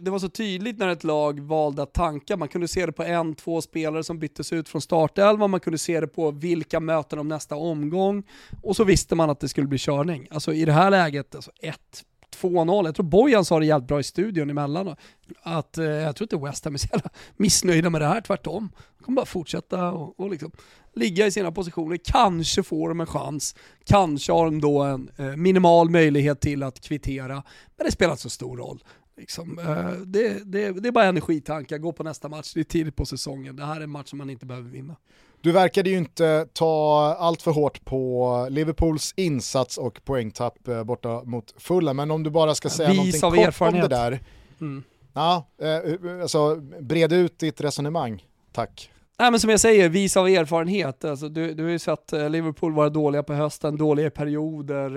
det, var så tydligt när ett lag valde att tanka. Man kunde se det på en, två spelare som byttes ut från startelvan, man kunde se det på vilka möten om nästa omgång och så visste man att det skulle bli körning. Alltså i det här läget, alltså ett 2-0. Jag tror Bojan sa det jävligt bra i studion emellan. Att eh, jag tror inte West Ham är så jävla [laughs] missnöjda med det här, tvärtom. De kommer bara fortsätta och, och liksom ligga i sina positioner. Kanske får de en chans. Kanske har de då en eh, minimal möjlighet till att kvittera. Men det spelar inte så stor roll. Liksom, eh, det, det, det är bara energitankar, gå på nästa match. Det är tidigt på säsongen. Det här är en match som man inte behöver vinna. Du verkade ju inte ta allt för hårt på Liverpools insats och poängtapp eh, borta mot Fulham, men om du bara ska säga Vis någonting kort om erfarenhet. det där. Mm. Ja, eh, alltså, bred ut ditt resonemang, tack. Nej men som jag säger, vis av erfarenhet. Alltså, du, du har ju sett eh, Liverpool vara dåliga på hösten, dåliga i perioder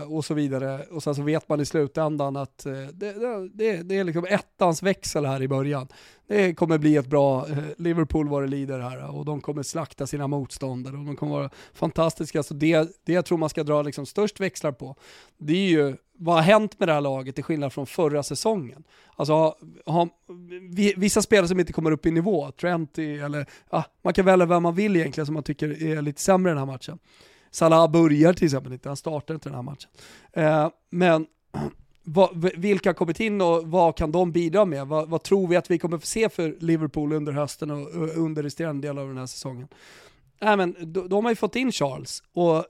eh, och så vidare. Och sen så vet man i slutändan att eh, det, det, det, det är liksom ettans växel här i början. Det kommer bli ett bra eh, Liverpool vad det lider här och de kommer slakta sina motståndare och de kommer vara fantastiska. Så det, det jag tror man ska dra liksom störst växlar på, det är ju vad har hänt med det här laget till skillnad från förra säsongen? Alltså, ha, ha, vissa spelare som inte kommer upp i nivå, Trent eller ja, man kan välja vem man vill egentligen som man tycker är lite sämre i den här matchen. Salah börjar till exempel inte, han startar inte den här matchen. Eh, men [clears throat] va, vilka har kommit in och vad kan de bidra med? Vad, vad, tror vi att vi kommer få se för Liverpool under hösten och, och under resterande del av den här säsongen? Nej, men, de, de har ju fått in Charles och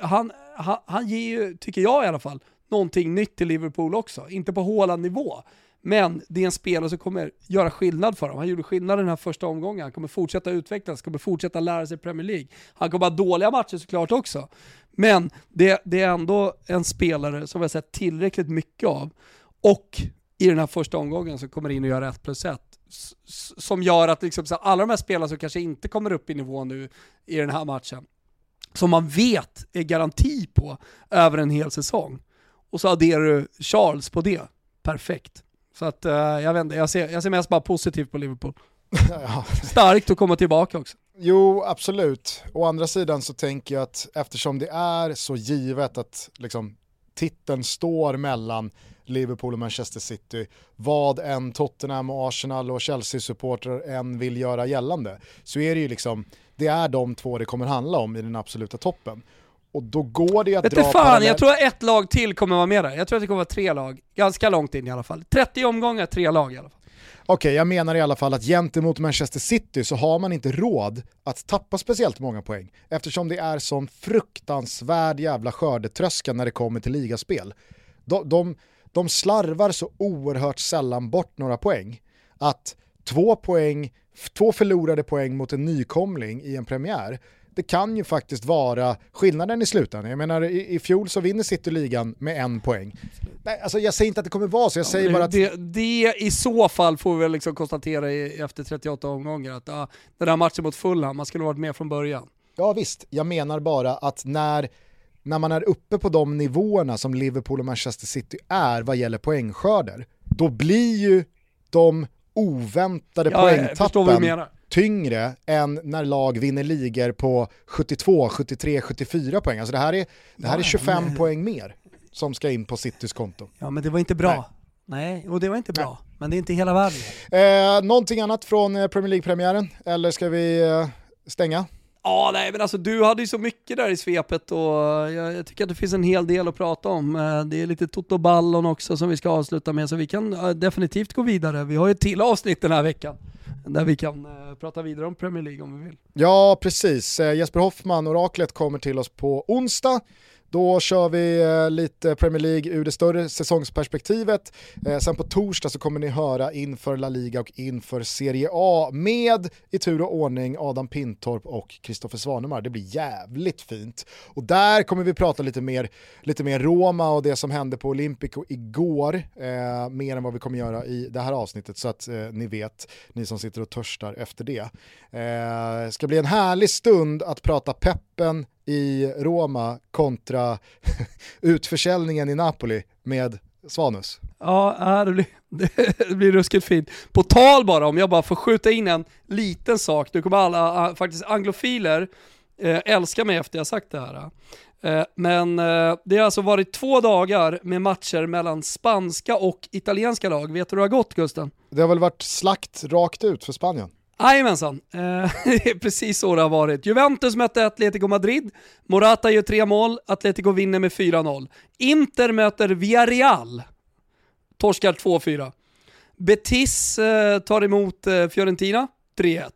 han, han, han ger ju, tycker jag i alla fall, någonting nytt till Liverpool också. Inte på Haaland-nivå, men det är en spelare som kommer göra skillnad för dem. Han gjorde skillnad den här första omgången, han kommer fortsätta utvecklas, kommer fortsätta lära sig Premier League. Han kommer ha dåliga matcher såklart också. Men det, det är ändå en spelare som vi har sett tillräckligt mycket av. Och i den här första omgången så kommer in och gör 1 plus 1. Som gör att liksom, så alla de här spelarna som kanske inte kommer upp i nivå nu i den här matchen, som man vet är garanti på över en hel säsong. Och så adderar du Charles på det. Perfekt. Så att uh, jag vet inte, jag ser, jag ser mest bara positivt på Liverpool. [laughs] Starkt att komma tillbaka också. Jo, absolut. Å andra sidan så tänker jag att eftersom det är så givet att liksom, titeln står mellan Liverpool och Manchester City, vad en Tottenham, och Arsenal och Chelsea-supportrar än vill göra gällande, så är det ju liksom, det är de två det kommer handla om i den absoluta toppen. Och då går det att Vet dra fan, parallell... jag tror att ett lag till kommer vara med där. Jag tror att det kommer vara tre lag, ganska långt in i alla fall. 30 omgångar, tre lag i alla fall. Okej, okay, jag menar i alla fall att gentemot Manchester City så har man inte råd att tappa speciellt många poäng eftersom det är sån fruktansvärd jävla skördetröska när det kommer till ligaspel. De, de, de slarvar så oerhört sällan bort några poäng att två poäng, två förlorade poäng mot en nykomling i en premiär det kan ju faktiskt vara skillnaden i slutändan. Jag menar i, i fjol så vinner City ligan med en poäng. Nej, alltså jag säger inte att det kommer vara så, jag säger ja, bara att... Det, det, i så fall får vi väl liksom konstatera i, efter 38 omgångar att ah, den här matchen mot Fulham, man skulle varit med från början. Ja visst, jag menar bara att när, när man är uppe på de nivåerna som Liverpool och Manchester City är vad gäller poängskörder, då blir ju de oväntade ja, poängtappen tyngre än när lag vinner ligor på 72, 73, 74 poäng. Alltså det här är, det här är 25 men... poäng mer som ska in på Citys konto. Ja men det var inte bra. Nej. Nej, och det var inte bra. Nej. Men det är inte hela världen. Eh, någonting annat från eh, Premier League-premiären? Eller ska vi eh, stänga? Ja, nej men alltså du hade ju så mycket där i svepet och jag, jag, tycker att det finns en hel del att prata om. Eh, det är lite Toto Ballon också som vi ska avsluta med så vi kan eh, definitivt gå vidare. Vi har ju ett till avsnitt den här veckan där vi kan eh, prata vidare om Premier League om vi vill. Ja, precis. Jesper Hoffman, oraklet, kommer till oss på onsdag. Då kör vi eh, lite Premier League ur det större säsongsperspektivet. Eh, sen på torsdag så kommer ni höra inför La Liga och inför Serie A med i tur och ordning Adam Pintorp och Kristoffer Svanemar. Det blir jävligt fint. Och där kommer vi prata lite mer, lite mer Roma och det som hände på Olympico igår, eh, mer än vad vi kommer göra i det här avsnittet så att eh, ni vet, ni som sitter och törstar efter det. Det eh, ska bli en härlig stund att prata pepp peppen i Roma kontra [laughs] utförsäljningen i Napoli med Svanus. Ja, det blir, [laughs] det blir ruskigt fint. På tal bara, om jag bara får skjuta in en liten sak, nu kommer alla faktiskt anglofiler eh, älska mig efter jag sagt det här. Eh, men eh, det har alltså varit två dagar med matcher mellan spanska och italienska lag. Vet du hur det har gått Gusten? Det har väl varit slakt rakt ut för Spanien? Jajamensan, eh, [laughs] det är precis så det har varit. Juventus mötte Atletico Madrid, Morata gör tre mål, Atletico vinner med 4-0. Inter möter Villarreal, torskar 2-4. Betis eh, tar emot eh, Fiorentina, 3-1.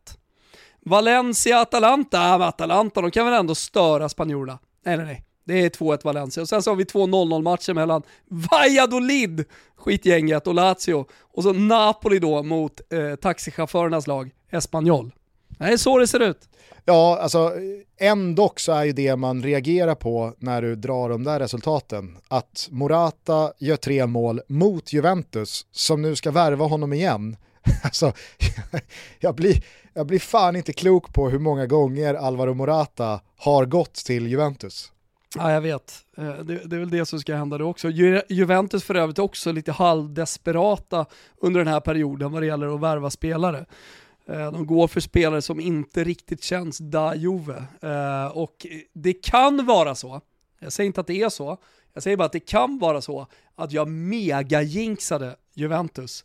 Valencia-Atalanta, Atalanta de kan väl ändå störa spanjorerna? Nej, nej, nej. Det är 2-1 Valencia. Och sen så har vi två 0-0 matcher mellan Valladolid, skitgänget, och Lazio. Och så Napoli då mot eh, taxichaufförernas lag, Espanyol. Det är så det ser ut. Ja, alltså ändå så är ju det man reagerar på när du drar de där resultaten. Att Morata gör tre mål mot Juventus, som nu ska värva honom igen. [laughs] Alltså, jag blir, jag blir fan inte klok på hur många gånger Alvaro Morata har gått till Juventus. Ja, jag vet. Eh, det, det, är väl det som ska hända då också. Ju, Juventus för övrigt också lite halvdesperata under den här perioden vad det gäller att värva spelare. Eh, de går för spelare som inte riktigt känns da Juve. Eh, och det kan vara så, Jag säger inte att det är så, jag säger bara att det kan vara så att jag mega-jinxade Juventus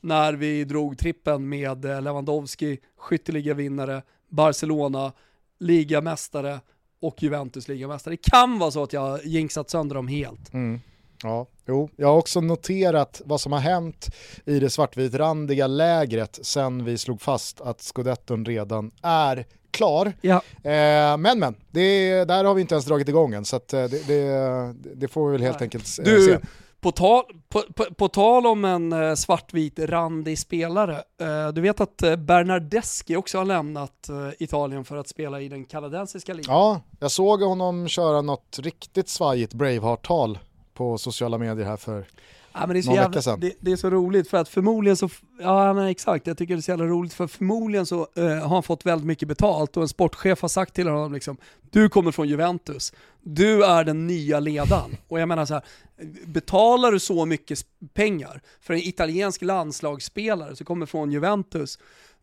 när vi drog trippen med Lewandowski, Lewandowski, skytteligavinnare, Barcelona, ligamästare och Juventus ligamästare. Det kan vara så att jag har jinxat sönder dem helt. Mm. Ja, jo. Jag har också noterat vad som har hänt i det svartvitrandiga lägret sen vi slog fast att scudetton redan är klar. Ja. Eh, men men, det, där har vi inte ens dragit igång än så att, eh, det, det, det, får vi väl helt Nej. enkelt eh, du, se. På tal, på, på, på tal om en eh, svartvit randig spelare, eh, du vet att eh, Bernardeschi också har lämnat Italien för att spela i den kanadensiska ligan? Ja, jag såg honom köra något riktigt svajigt Braveheart-tal på sociala medier här för Ja, men det, är så jävla, det, det, är så roligt för att förmodligen så, ja men exakt, jag tycker det är så jävla roligt för förmodligen så uh, har han fått väldigt mycket betalt och en sportchef har sagt till honom liksom, du kommer från Juventus, du är den nya ledaren. Och jag menar så här, betalar du så mycket pengar för en italiensk landslagsspelare som kommer från Juventus,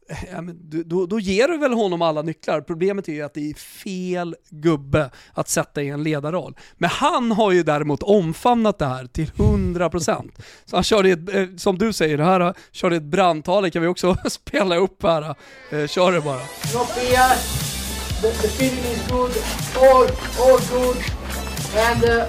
Eh, ja, men då, då ger du väl honom alla nycklar. Problemet är ju att det är fel gubbe att sätta i en ledarroll. Men han har ju däremot omfamnat det här till 100%. Så han körde ett, eh, som du säger, det här eh, körde ett brandtal, det kan vi också [laughs] spela upp här. Kör det bara. No fear, the, the feeling is good, all, all good, and uh,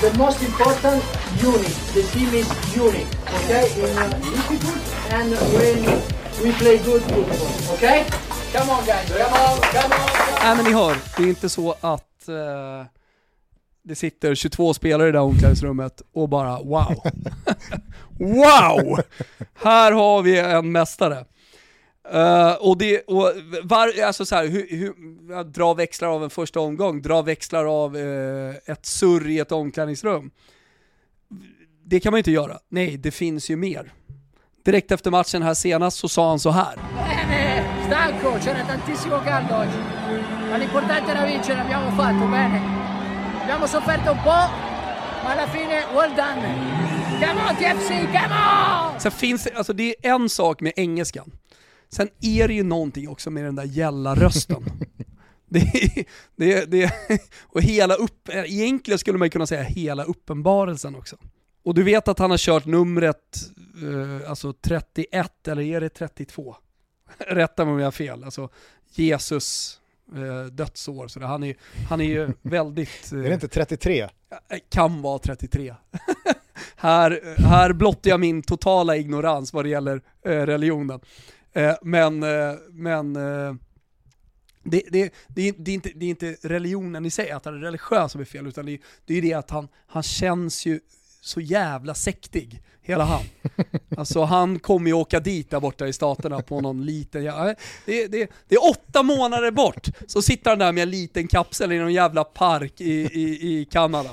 the most important, unit. The team is unit, okay? In uh, difficult and when We play good football, okay? Come on guys, come on, come on! Nej men ni hör, det är inte så att uh, det sitter 22 spelare i det här omklädningsrummet och bara wow. [laughs] wow! Här har vi en mästare. Uh, och det, och var, alltså så här, hur, hur, dra växlar av en första omgång, dra växlar av uh, ett surr i ett omklädningsrum. Det kan man ju inte göra. Nej, det finns ju mer. Direkt efter matchen här senast så sa han så här. Stanco, c'era tantissimo caldo oggi. Ma l'importante era vincere, abbiamo fatto bene. Abbiamo sofferto un po', ma alla fine well done. Come on TFC, come on! Sen finns det, alltså det är en sak med engelskan. Sen är det ju någonting också med den där gälla rösten. [laughs] Det, det, det, och hela upp, egentligen skulle man kunna säga hela uppenbarelsen också. Och du vet att han har kört numret, eh, alltså 31, eller är det 32? [laughs] Rätta mig om jag har fel. Alltså Jesus eh, dödsår. Så han, är, han är ju [laughs] väldigt... Eh, är det inte 33? Eh, kan vara 33. [laughs] här, här blottar jag min totala ignorans vad det gäller eh, religionen. Eh, men, men det, det, det, det, är inte, det är inte religionen i sig, att han är religiös som är fel, utan det, det är det att han, han känns ju så jävla sektig, hela han. Alltså han kommer ju åka dit där borta i staterna på någon liten, jävla... det, det, det är åtta månader bort, så sitter han där med en liten kapsel i någon jävla park i, i, i Kanada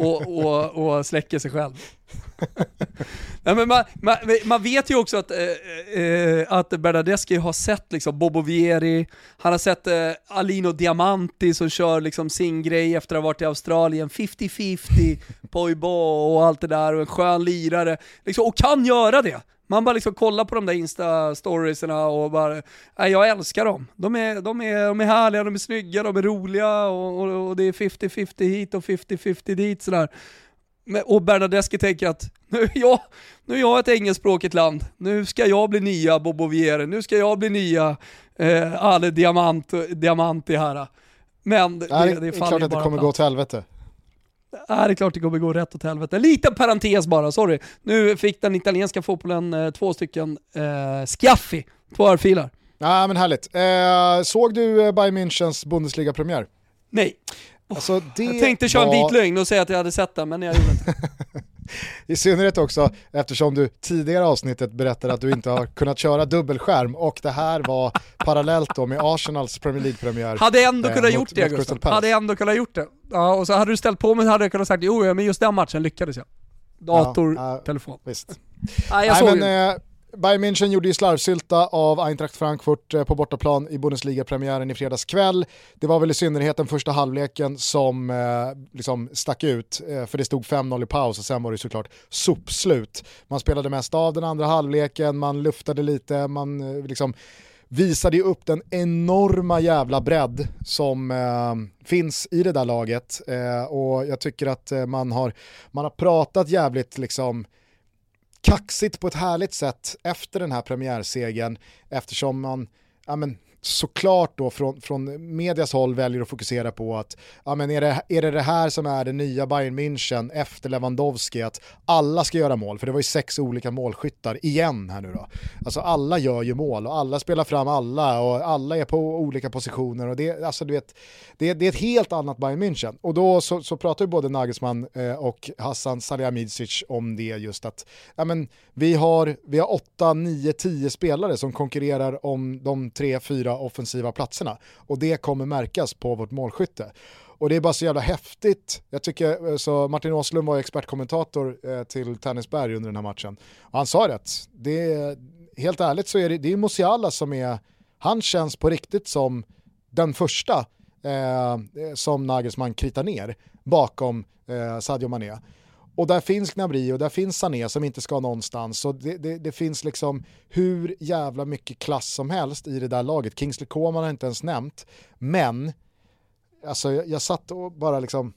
och, och, och släcker sig själv. Nej, men man, man, man, vet ju också att, eh, eh, att Bernadeschi har sett liksom Bobo Vieri, han har sett eh, Alino Diamanti som kör liksom sin grej efter att ha varit i Australien, 50-50, Poibo och allt det där, och en skön lirare, liksom, och kan göra det. Man bara liksom kollar på de där insta-storiesarna och bara, nej jag älskar dem. De är, de, är, de är härliga, de är snygga, de är roliga och, och, och det är 50-50 hit och 50-50 dit sådär. Och Bernadeschi tänker att nu är, jag, nu är jag ett engelskspråkigt land, nu ska jag bli nya Bobo Vieri, nu ska jag bli nya eh, Ale Diamant, Diamanti här. Men det, Nej, det, det, är klart att det kommer gå åt helvete. Ja, det är klart det kommer gå rätt åt helvete. Liten parentes bara, sorry. Nu fick den italienska fotbollen eh, två stycken eh, Schiaffi, två örfilar. Ja men härligt. Eh, såg du eh, Bayern Münchens Bundesliga-premiär? Nej. Alltså, jag tänkte köra var... en vit lögn och säga att jag hade sett den, men jag gjorde inte. [laughs] I synnerhet också eftersom du tidigare avsnittet berättade att du inte har kunnat köra dubbelskärm och det här var parallellt då med Arsenals Premier League-premiär. Hade ändå eh, kunnat gjort det Gustav. Hade ändå kunnat gjort det. Ja, och så hade du ställt på mig hade jag kunnat sagt jo, men just den matchen lyckades jag. Dator, ja, äh, telefon. Visst. Ja, jag såg men, eh, Bayern München gjorde ju slarvsylta av Eintracht Frankfurt eh, på bortaplan i Bundesliga-premiären i fredags kväll. Det var väl i synnerhet den första halvleken som eh, liksom stack ut, eh, för det stod 5-0 i paus och sen var det såklart sopslut. Man spelade mest av den andra halvleken, man luftade lite, man eh, liksom visade ju upp den enorma jävla bredd som eh, finns i det där laget. Eh, och jag tycker att eh, man, har, man har pratat jävligt liksom kaxigt på ett härligt sätt efter den här premiärsegern eftersom man, ja men såklart då från, från medias håll väljer att fokusera på att ja, men är, det, är det det här som är det nya Bayern München efter Lewandowski, att alla ska göra mål, för det var ju sex olika målskyttar igen här nu då. Alltså alla gör ju mål och alla spelar fram alla och alla är på olika positioner och det, alltså, du vet, det, det är ett helt annat Bayern München. Och då så, så pratar ju både Nagelsmann eh, och Hassan Salihamidzic om det just att ja, men, vi har, vi har 8, 9, 10 spelare som konkurrerar om de tre, fyra offensiva platserna. Och det kommer märkas på vårt målskytte. Och det är bara så jävla häftigt. Jag tycker, eh, så Martin Åslund var expertkommentator eh, till Tennisberg under den här matchen. Och han sa rätt, det är, helt ärligt så är det, det är Musiala som är, han känns på riktigt som den första eh, eh som Nagelsmann kritar ner bakom eh, Sadio Mané. Och där finns Gnabry och där finns Sané som inte ska någonstans. Så det, det, det, finns liksom hur jävla mycket klass som helst i det där laget. Kingsley Coman har inte ens nämnt. Men, alltså jag, jag satt och bara liksom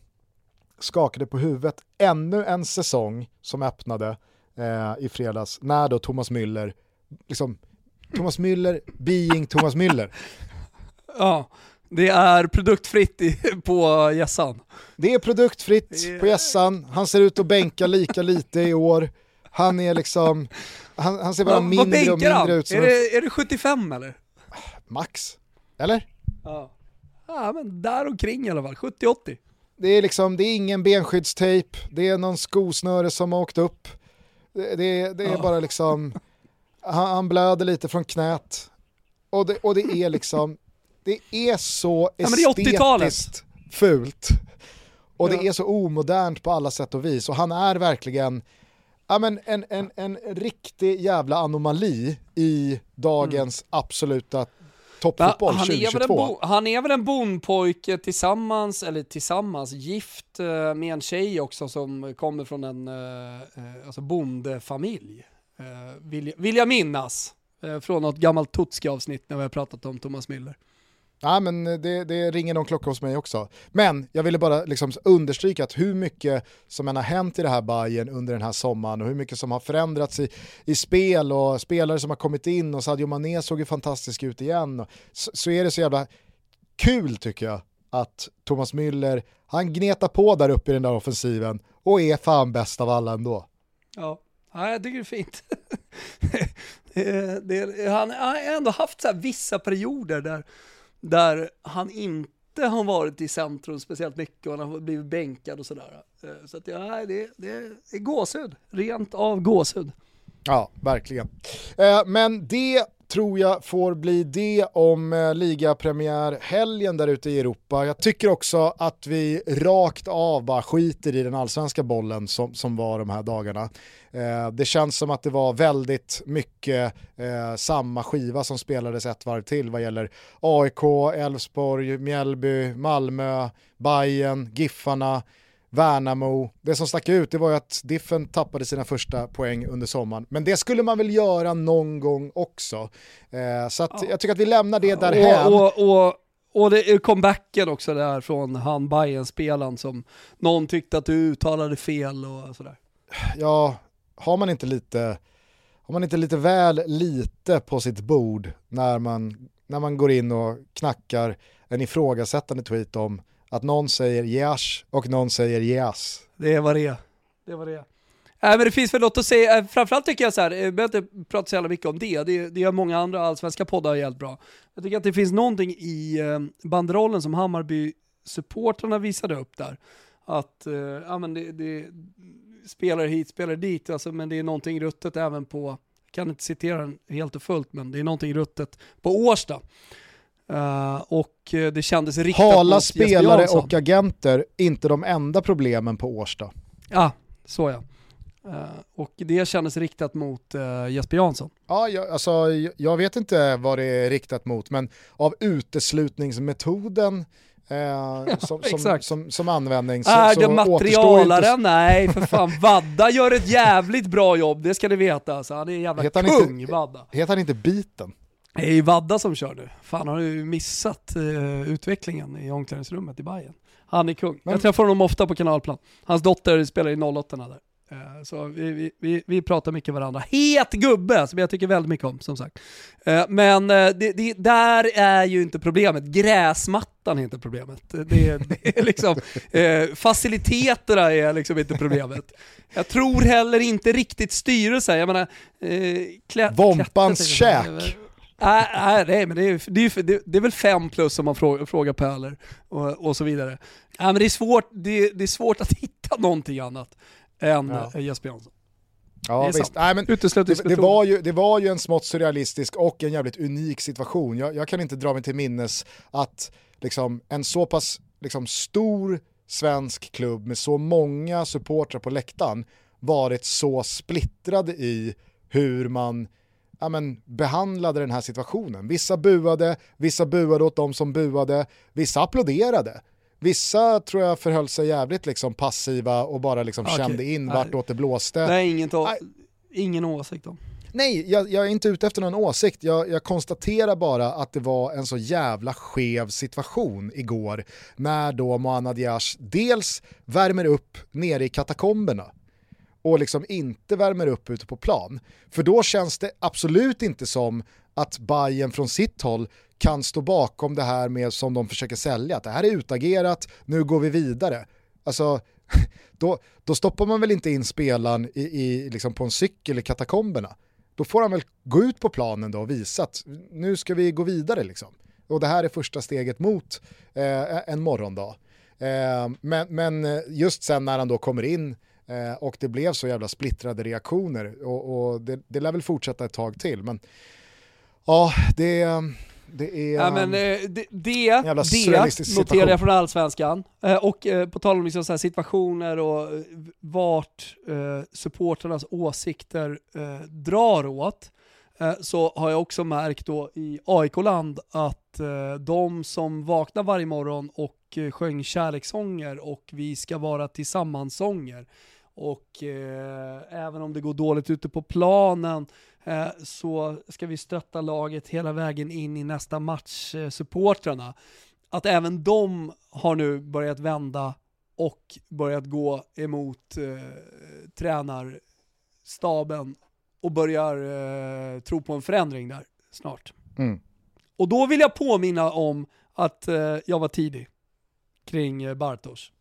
skakade på huvudet. Ännu en säsong som öppnade eh, i fredags när då Thomas Müller, liksom Thomas Müller being Thomas Müller. Ja, det är produktfritt i, [laughs] på gässan. Det är produktfritt på gässan. Han ser ut att bänka lika lite i år. Han är liksom, han, han ser bara ja, mindre och mindre han? ut som är det, är det 75 eller? Max. Eller? Ja. ja, men där omkring i alla fall. 70-80. Det är liksom, det är ingen benskyddstejp, det är någon skosnöre som har åkt upp. Det, det, det är ja. bara liksom, han, han blöder lite från knät. Och det, och det är liksom, det är så ja, estetiskt fult. Och det är så omodernt på alla sätt och vis. Och han är verkligen ja, men en, en, en riktig jävla anomali i dagens mm. absoluta toppfotboll han 2022. han är väl en bondpojke tillsammans, eller tillsammans, gift eh, med en tjej också som kommer från en eh, eh, alltså bondefamilj. Vill, vill jag minnas. Från något gammalt Tutski-avsnitt när vi har pratat om Thomas Müller. Ja, men det, det ringer någon klocka hos mig också. Men jag ville bara liksom understryka att hur mycket som än har hänt i det här Bayern under den här sommaren och hur mycket som har förändrats i, i spel och spelare som har kommit in och Sadio Mané såg ju fantastisk ut igen. Så, så är det så jävla kul tycker jag att Thomas Müller, han gnetar på där uppe i den där offensiven och är fan bäst av alla ändå. Ja, ja jag tycker det är fint. [laughs] det, det, han har ändå haft så vissa perioder där där han inte har varit i centrum speciellt mycket och han har blivit bänkad och sådär. Eh, så att ja, det, det är gåshud, rent av gåshud. Ja, verkligen. Eh, men det tror jag får bli det om eh, ligapremiärhelgen där ute i Europa. Jag tycker också att vi rakt av bara skiter i den allsvenska bollen som, som var de här dagarna. Eh, det känns som att det var väldigt mycket eh, samma skiva som spelades ett varv till vad gäller AIK, Elfsborg, Mjällby, Malmö, Bayern, Giffarna, Värnamo. Det som stack ut det var ju att Diffen tappade sina första poäng under sommaren. Men det skulle man väl göra någon gång också. Eh, så ja. jag tycker att vi lämnar det därhän. Och, och, och, och det är comebacken också där från han bayern spelaren som någon tyckte att du uttalade fel och sådär. Ja, har man inte lite, har man inte lite väl lite på sitt bord när man, när man går in och knackar en ifrågasättande tweet om att någon säger Jash och någon säger Jas. Det var det det. var det. Nej, äh, men det finns väl något att säga, äh, framförallt tycker jag så här, jag behöver inte prata så jävla mycket om det, det, det gör många andra allsvenska poddar helt bra. Jag tycker att det finns någonting i eh, banderollen som Hammarby-supportrarna visade upp där. Att, eh, ja men det, det spelar hit, spelar dit, alltså, men det är någonting ruttet även på, jag kan inte citera den helt och fullt, men det är någonting ruttet på Årsta. Uh, och eh, det kändes riktat Hala mot spelare och agenter, inte de enda problemen på Årsta. Ja, så ja. Uh, och det kändes riktat mot uh, Jesper Jansson. Ja, jag, alltså, jag vet inte vad det är riktat mot, men av uteslutningsmetoden Eh, [laughs] som, som, som, som, användning så, Är det materialaren? Nej för fan, [laughs] Vadda gör ett jävligt bra jobb, det ska ni veta. Alltså. Han är en jävla heter kung, inte, Vadda. Heter han inte Biten? Det är ju Vadda som kör nu. Fan har du missat uh, utvecklingen i omklädningsrummet i Bayern. Han är kung. Men... Jag träffar honom ofta på kanalplan. Hans dotter spelar i 08 där. Uh, så vi, vi, vi, pratar mycket med varandra. Het gubbe som jag tycker väldigt mycket om som sagt. Uh, men det, det, där är ju inte problemet. Gräsmattan är inte problemet. Det, det är liksom, [laughs] faciliteterna är liksom inte problemet. Jag tror heller inte riktigt styrelsen. Jag menar, klä, Vompans käk. Nej, nej, nej, men det är, det, är, det är väl fem plus om man frågar, frågar Pöler och, och så vidare. Nej, men det, är svårt, det, det är svårt att [laughs] hitta någonting annat än ja. Jesper Jansson. Ja, visst. Nej, men det, det, var ju, det var ju en smått surrealistisk och en jävligt unik situation. Jag, jag kan inte dra mig till minnes att liksom, en så pass liksom, stor svensk klubb med så många supportrar på läktaren varit så splittrad i hur man ja, men, behandlade den här situationen. Vissa buade, vissa buade åt de som buade, vissa applåderade. Vissa tror jag förhöll sig jävligt liksom passiva och bara liksom okay. kände in vartåt det blåste. Nej, ingen, Nej. ingen åsikt om. Nej, jag, jag, är inte ute efter någon åsikt. Jag, jag, konstaterar bara att det var en så jävla skev situation igår när då Mohammad Diash dels värmer upp nere i katakomberna och liksom inte värmer upp ute på plan. För då känns det absolut inte som att Bayern från sitt håll kan stå bakom det här med som de försöker sälja, att det här är utagerat, nu går vi vidare. Alltså, [laughs] då, då stoppar man väl inte in spelaren i, i, liksom på en cykel i katakomberna. Då får han väl gå ut på planen då och visa att nu ska vi gå vidare liksom. Och det här är första steget mot eh, en morgondag. Eh, men, men eh, just sen när han då kommer in Eh, och det blev så jävla splittrade reaktioner och, och det, det lär väl fortsätta ett tag till. Men ja, det, det är ja, men, eh, det, det, det noterar jag från allsvenskan. Eh, och eh, på tal om liksom så situationer och vart supporternas åsikter drar åt, så har jag också märkt då i AIK-land att de som vaknar varje morgon och sjöng kärlekssånger och vi ska vara tillsammans-sånger och eh, även om det går dåligt ute på planen eh, så ska vi stötta laget hela vägen in i nästa match, eh, supportrarna. Att även de har nu börjat vända och börjat gå emot eh, tränarstaben och börjar eh, tro på en förändring där snart. Mm. Och då vill jag påminna om att eh, jag var tidig kring eh, Bartos.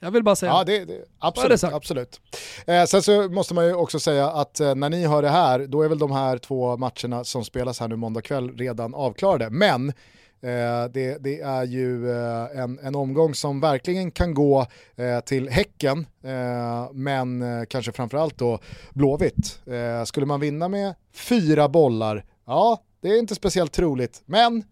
Jag vill bara säga ja, det. det absolut. Det absolut. Eh, sen så måste man ju också säga att eh, när ni hör det här, då är väl de här två matcherna som spelas här nu måndag kväll redan avklarade. Men eh, det, det, är ju eh, en, en omgång som verkligen kan gå eh, till Häcken, eh, men kanske framförallt då Blåvitt. skulle man vinna med fyra bollar, ja, det är inte speciellt troligt, men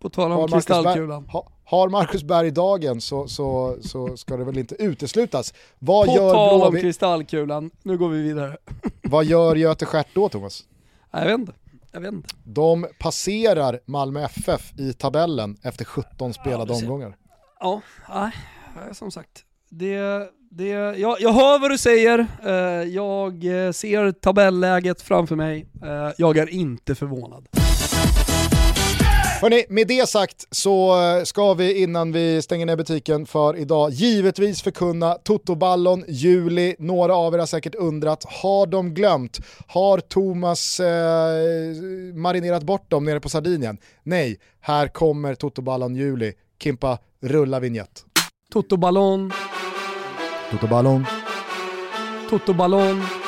på tal om kristallkulan. Har Marcus Berg dagen så, så, så ska det väl inte uteslutas. Vad På gör tal om kristallkulan, nu går vi vidare. [laughs] vad gör Göte Stjärt då Thomas? Jag vet inte. Jag vet inte. De passerar Malmö FF i tabellen efter 17 spelade ja, omgångar. Ja, nej, som sagt. Det, det, jag, jag hör vad du säger, eh, jag eh, ser tabelläget framför mig, eh, jag är inte förvånad. Hörrni, med det sagt så ska vi innan vi stänger ner butiken för idag givetvis förkunna Totoballon juli. Några av er har säkert undrat, har de glömt? Har Thomas eh, marinerat bort dem nere på Sardinien? Nej, här kommer Totoballon juli. Kimpa, rulla vignett. Totoballon. Totoballon. Totoballon.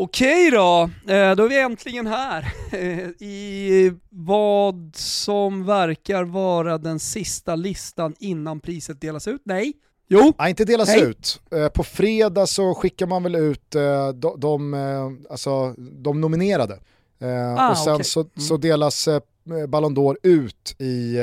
Okej då, eh, då är vi äntligen här [laughs] i vad som verkar vara den sista listan innan priset delas ut. Nej, Jo. Nej, inte delas Nej. ut. Eh, på fredag så skickar man väl ut eh, de, de, alltså, de nominerade. Ah, och sen okay. så, mm. så, delas Ballon d'Or ut i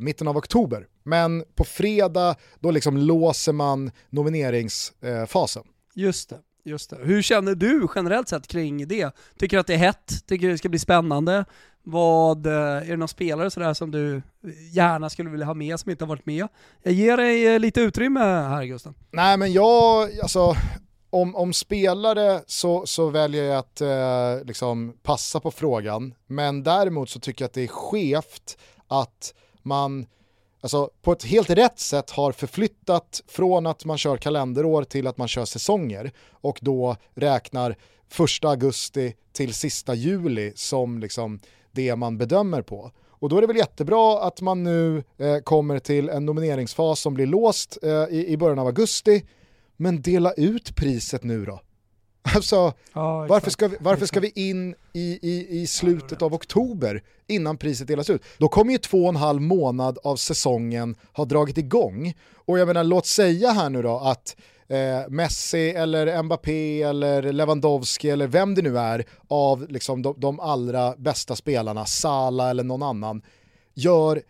mitten av oktober. Men på fredag då liksom låser man nomineringsfasen. Just det. Just det. Hur känner du generellt sett kring det? Tycker du att det är hett? Tycker du det ska bli spännande? Vad, eh, är det någon spelare sådär som du gärna skulle vilja ha med som inte har varit med? Jag ger dig eh, lite utrymme här Gusten. Nej men jag, alltså om, om spelare så, så väljer jag att eh, liksom passa på frågan. Men däremot så tycker jag att det är skevt att man alltså, på ett helt rätt sätt har förflyttat från att man kör kalenderår till att man kör säsonger och då räknar första augusti till sista juli som liksom det man bedömer på. Och då är det väl jättebra att man nu eh, kommer till en nomineringsfas som blir låst eh, i, i början av augusti, men dela ut priset nu då. [laughs] Alltså, ja, varför, ska vi, varför ska vi in i, i, i slutet av oktober innan priset delas ut? Då kommer ju två och en halv månad av säsongen ha dragit igång. Och jag menar, låt säga här nu då att eh, Messi eller Mbappé eller Lewandowski eller vem det nu är av liksom de, de allra bästa spelarna, Sala eller någon annan, gör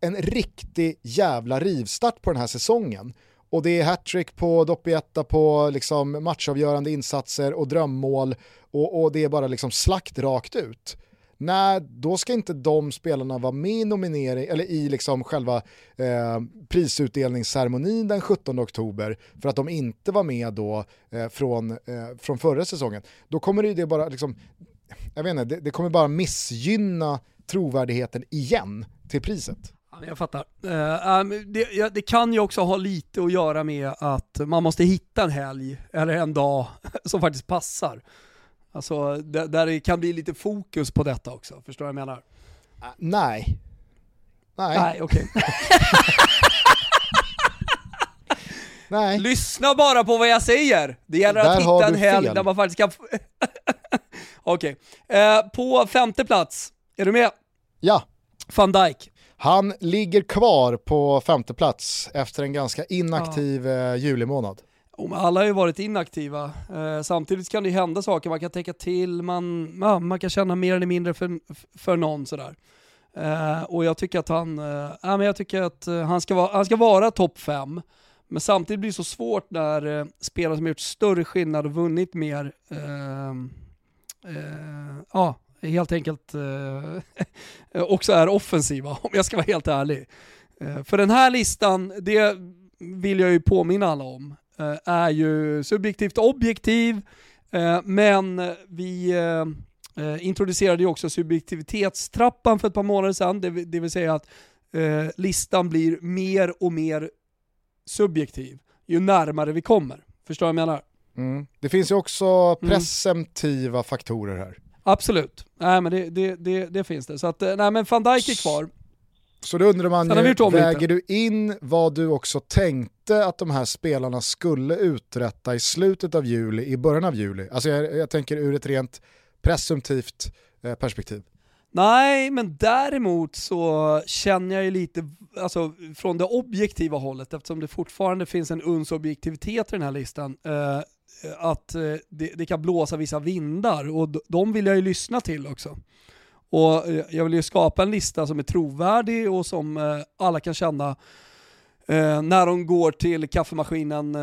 en riktig jävla rivstart på den här säsongen och det är hattrick på Doppietta på liksom matchavgörande insatser och drömmål och, och det är bara liksom slakt rakt ut. Nej, då ska inte de spelarna vara med i nominering, eller i liksom själva eh, prisutdelningsceremonin den 17 oktober för att de inte var med då eh, från, eh, från förra säsongen. Då kommer det bara liksom, jag vet inte, det, det kommer bara missgynna trovärdigheten igen till priset. Jag fattar. Uh, det, kan ju också ha lite att göra med att man måste hitta en helg eller en dag [laughs] som faktiskt passar. Alltså där, det kan bli lite fokus på detta också, förstår du vad jag menar? Uh, nej. Nej. Nej, okej. Okay. [laughs] nej. Lyssna bara på vad jag säger! Det gäller där att hitta en helg fel. där man faktiskt kan... [laughs] okej. Okay. Uh, på femte plats, är du med? Ja. Van Dijk. Han ligger kvar på femte plats efter en ganska inaktiv ja. Eh, juli månad. Alla har ju varit inaktiva. Eh, samtidigt kan det hända saker, man kan tänka till, man, man kan känna mer eller mindre för, för någon sådär. Eh, och jag tycker att han, men jag tycker att han ska vara, han ska vara topp fem. Men samtidigt blir det så svårt när spelare som har gjort större skillnad och vunnit mer, ja, helt enkelt eh, [laughs] också är offensiva, om jag ska vara helt ärlig. Eh, för den här listan, det vill jag ju påminna alla om, eh, är ju subjektivt objektiv, eh, men vi eh, eh, introducerade ju också subjektivitetstrappan för ett par månader sedan, det, det vill säga att listan blir mer och mer subjektiv ju närmare vi kommer. Förstår du vad jag menar? Mm. Det finns ju också mm. presumtiva mm. faktorer här. Absolut, nej men det, det, det, det, finns det. Så att, nej men van Dijk är kvar. Så då undrar man ju, väger du in vad du också tänkte att de här spelarna skulle uträtta i slutet av juli, i början av juli? Alltså jag, jag tänker ur ett rent presumtivt eh, perspektiv. Nej, men däremot så känner jag ju lite, alltså från det objektiva hållet, eftersom det fortfarande finns en uns objektivitet i den här listan, eh, Eh, att eh, det, det, kan blåsa vissa vindar och de vill jag ju lyssna till också. Och eh, jag vill ju skapa en lista som är trovärdig och som alla kan känna när de går till kaffemaskinen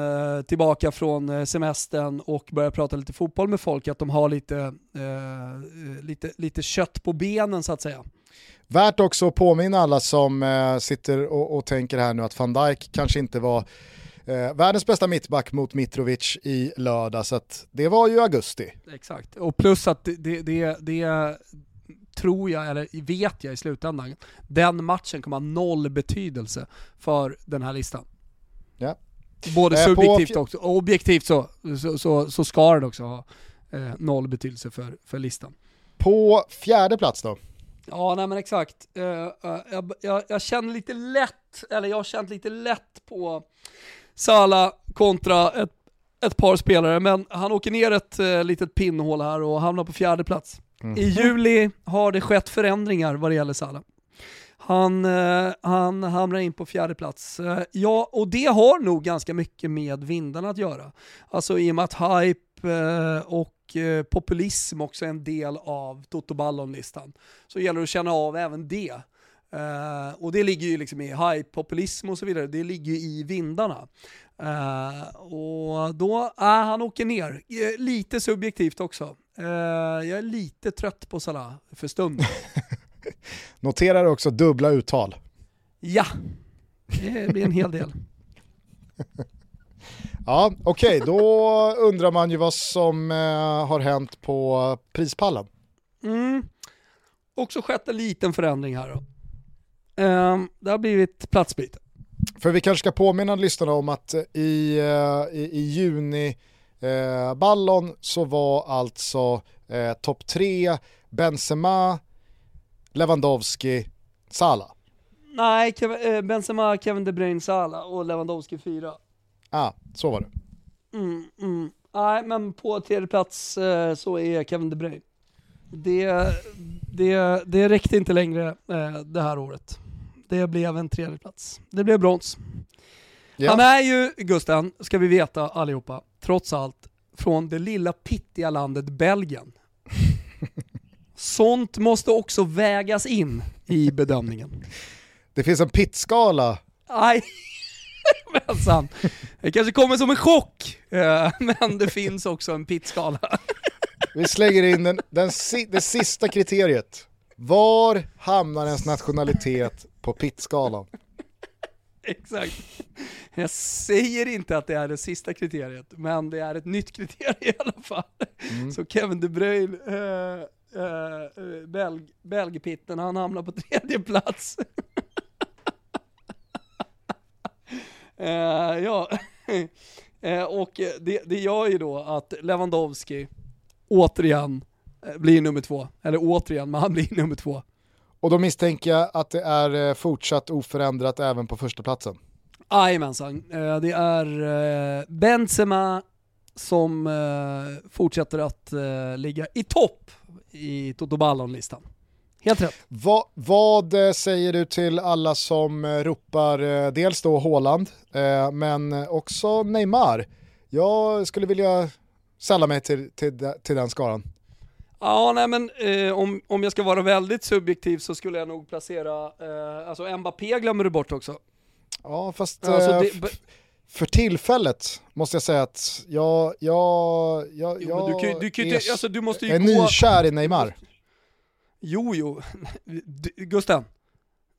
tillbaka från semestern och börjar prata lite fotboll med folk, att de har lite, lite, lite kött på benen så att säga. Värt också att påminna alla som sitter och, och tänker här nu att van Dijk kanske inte var Eh, världens bästa mittback mot Mitrovic i lördag, så det var ju augusti. Exakt, och plus att det, det, det tror jag, eller vet jag i slutändan, den matchen kommer ha noll betydelse för den här listan. Ja. Både eh, subjektivt och objektivt så, så, så, så, ska den också ha eh, noll betydelse för, för listan. På fjärde plats då? Ja, nej men exakt. Uh, uh, jag, jag, jag, känner lite lätt, eller jag har känt lite lätt på Sala kontra ett, ett par spelare, men han åker ner ett eh, litet pinnhål här och hamnar på fjärde plats. Mm. I juli har det skett förändringar vad det gäller Sala. Han, eh, han hamnar in på fjärde plats. Eh, ja, och det har nog ganska mycket med vindarna att göra. Alltså i och med att hype eh, och eh, populism också är en del av Toto Ballon-listan, så gäller det att känna av även det. Uh, och det ligger ju liksom i hype, populism och så vidare, det ligger ju i vindarna. Uh, och då, uh, han åker ner. Lite subjektivt också. Uh, jag är lite trött på Salah för stunden. [laughs] Noterar också dubbla uttal. Ja, det blir en hel del. [laughs] ja, okej, okay, då undrar man ju vad som har hänt på prispallen. Mm. Också skett en liten förändring här då. Det har blivit platsbyte. För vi kanske ska påminna lyssnarna om att i, eh, i, i juni eh, ballon så var alltså eh, topp tre Benzema, Lewandowski, Salah. Nej, Kevin, eh, Benzema, Kevin De Bruyne, Salah och Lewandowski fyra. ah, så var det. Mm, mm. Nej, men på tredje plats eh, så är Kevin De Bruyne. Det, det, det räckte inte längre eh, det här året. Det blev en tredje plats. Det blev brons. Ja. Han är ju, Gusten, ska vi veta allihopa, trots allt, från det lilla pittiga landet Belgien. [laughs] Sånt måste också vägas in i bedömningen. Det finns en pittskala. Nej, [laughs] men Det kanske kommer som en chock, eh, men det finns också en pittskala. [laughs] Vi slänger in den, den, det sista kriteriet. Var hamnar ens nationalitet på pittskalan? Exakt. Jag säger inte att det är det sista kriteriet, men det är ett nytt kriterium i alla fall. Mm. Så Kevin De Bruyne, äh, äh, Belg, Belgpitten, han hamnar på tredje plats. äh, [laughs] ja, [laughs] och det, det gör ju då att Lewandowski återigen blir nummer två. Eller återigen, men han blir [laughs] nummer två. Och då misstänker jag att det är eh, fortsatt oförändrat även på första platsen. Jajamensan, eh, det är eh, Benzema som fortsätter att ligga i topp i Toto Ballon-listan. Helt rätt. Va, vad säger du till alla som ropar dels då Haaland, men också Neymar? Jag skulle vilja sälla mig till, till, till den skaran. Ja, nej men eh, om, om jag ska vara väldigt subjektiv så skulle jag nog placera, eh, alltså Mbappé glömmer du bort också. Ja, fast alltså, eh, det, för tillfället måste jag säga att jag, jag, jag, jag du kan, du kan är, alltså, du måste ju är gå... nykär i Neymar. Jo, jo, [laughs] Gusten,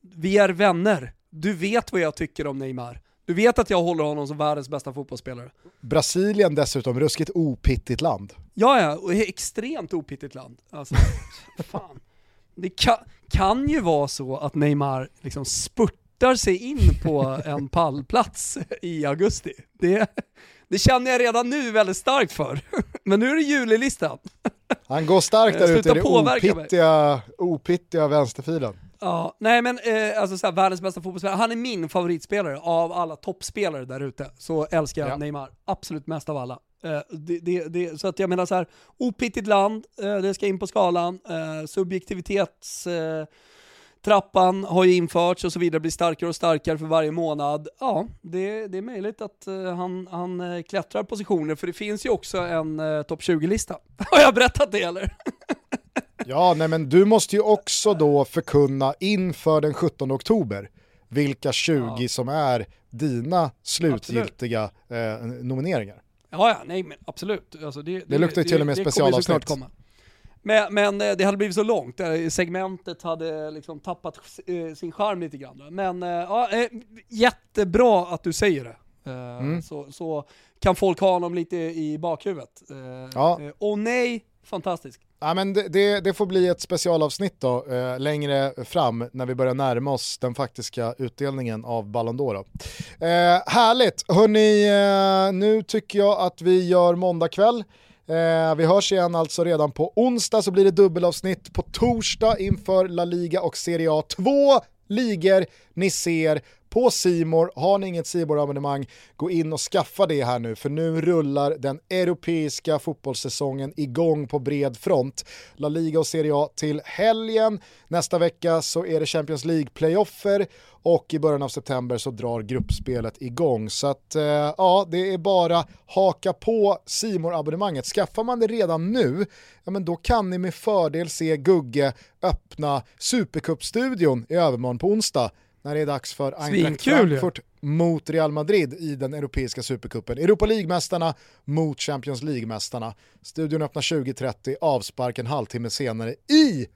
vi är vänner. Du vet vad jag tycker om Neymar. Du vet att jag håller honom som världens bästa fotbollsspelare. Brasilien dessutom, ruskigt opittigt land. Ja, ja, och extremt opittigt land. Alltså, [laughs] fan. Det kan, kan ju vara så att Neymar liksom spurtar sig in på en pallplats i augusti. Det, det känner jag redan nu väldigt starkt för. [laughs] Men nu är det julilistan. Han går starkt där ute i den opittiga, opittiga vänsterfilen. Ja, nej men eh, alltså såhär, världens bästa fotbollsspelare, han är min favoritspelare av alla toppspelare där ute. Så älskar jag ja. Neymar, absolut mest av alla. Eh, det, det, det, så att jag menar så här, opittigt land, eh, det ska in på skalan, eh, subjektivitets eh, trappan har ju införts och så vidare, blir starkare och starkare för varje månad. Ja, det, det är möjligt att uh, han, han uh, klättrar positioner, för det finns ju också en uh, topp 20-lista. [laughs] Har jag berättat det eller? Ja, nej men du måste ju också då förkunna inför den 17 oktober vilka 20 ja. som är dina slutgiltiga eh, nomineringar. Ja, ja, nej men absolut. Alltså det, det, det luktar ju till och med specialavsnitt. Men, men eh, det hade blivit så långt, segmentet hade liksom tappat eh, sin charm lite grann. Men eh, ja, jättebra att du säger det. Mm. Så, så kan folk ha honom lite i bakhuvudet. Ja. Och nej, fantastiskt. Ja, men det, det, det, får bli ett specialavsnitt då, eh, längre fram när vi börjar närma oss den faktiska utdelningen av Ballon d'Or. Eh, härligt, hörni, eh, nu tycker jag att vi gör måndag kväll. Eh, vi hörs igen alltså redan på onsdag så blir det dubbelavsnitt på torsdag inför La Liga och Serie A. Två ligor ni ser på Simor. Har ni inget simor abonnemang gå in och skaffa det här nu, för nu rullar den europeiska fotbollssäsongen igång på bred front. La Liga och Serie A till helgen. Nästa vecka så är det Champions League-playoffer och i början av september så drar gruppspelet igång. Så att eh, ja, det är bara haka på simor abonnemanget Skaffar man det redan nu, ja men då kan ni med fördel se Gugge öppna Supercup-studion i övermorgon på onsdag när det är dags för Eintracht Frankfurt mot Real Madrid i den europeiska supercupen. Europa League-mästarna mot Champions League-mästarna. Studion öppnar 20.30, avspark en halvtimme senare i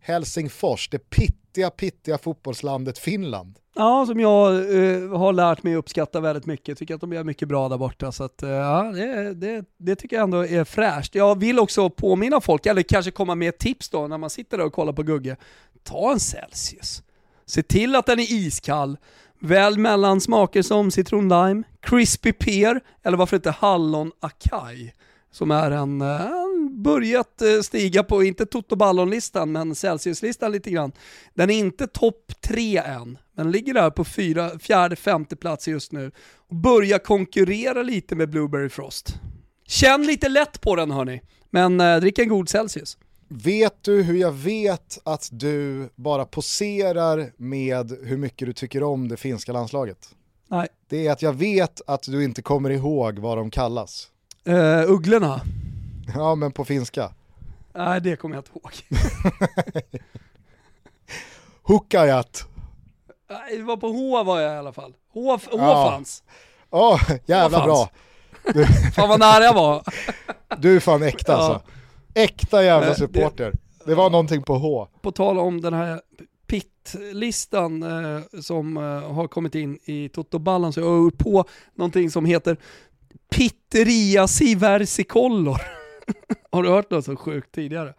Helsingfors, det pittiga, pittiga fotbollslandet Finland. Ja, som jag eh, har lärt mig uppskatta väldigt mycket. Tycker att de gör mycket bra där borta. Så att, eh, ja, det, det, det, tycker jag ändå är fräscht. Jag vill också påminna folk, eller kanske komma med ett tips då när man sitter där och kollar på Gugge. Ta en Celsius. Se till att den är iskall. Välj mellan smaker som citron lime, crispy pear eller varför inte hallon acai som är en, en börjat eh, stiga på, inte Toto Ballon-listan, men Celsius-listan lite grann. Den är inte topp tre än, men ligger där på fyra, fjärde, femte plats just nu. Och börjar konkurrera lite med Blueberry Frost. Känn lite lätt på den hörni, men eh, drick en god Celsius. Vet du hur jag vet att du bara poserar med hur mycket du tycker om det finska landslaget? Nej. Det är att jag vet att du inte kommer ihåg vad de kallas. Uh, ugglorna? [laughs] Ja, men på finska. Nej, det kommer jag inte ihåg. [laughs] Hukajat. Nej, det var på H var jag i alla fall. H, H ja. fanns. Ja, oh, jävla bra. Du... [laughs] fan vad nära jag var. du är fan äkta ja. alltså. Äkta jävla supporter. Det var någonting på H. På tal om den här pit-listan eh, som eh, har kommit in i Toto Ballan så jag har på någonting som heter Pitteria Siversicolor. [laughs] har du hört något så sjukt tidigare?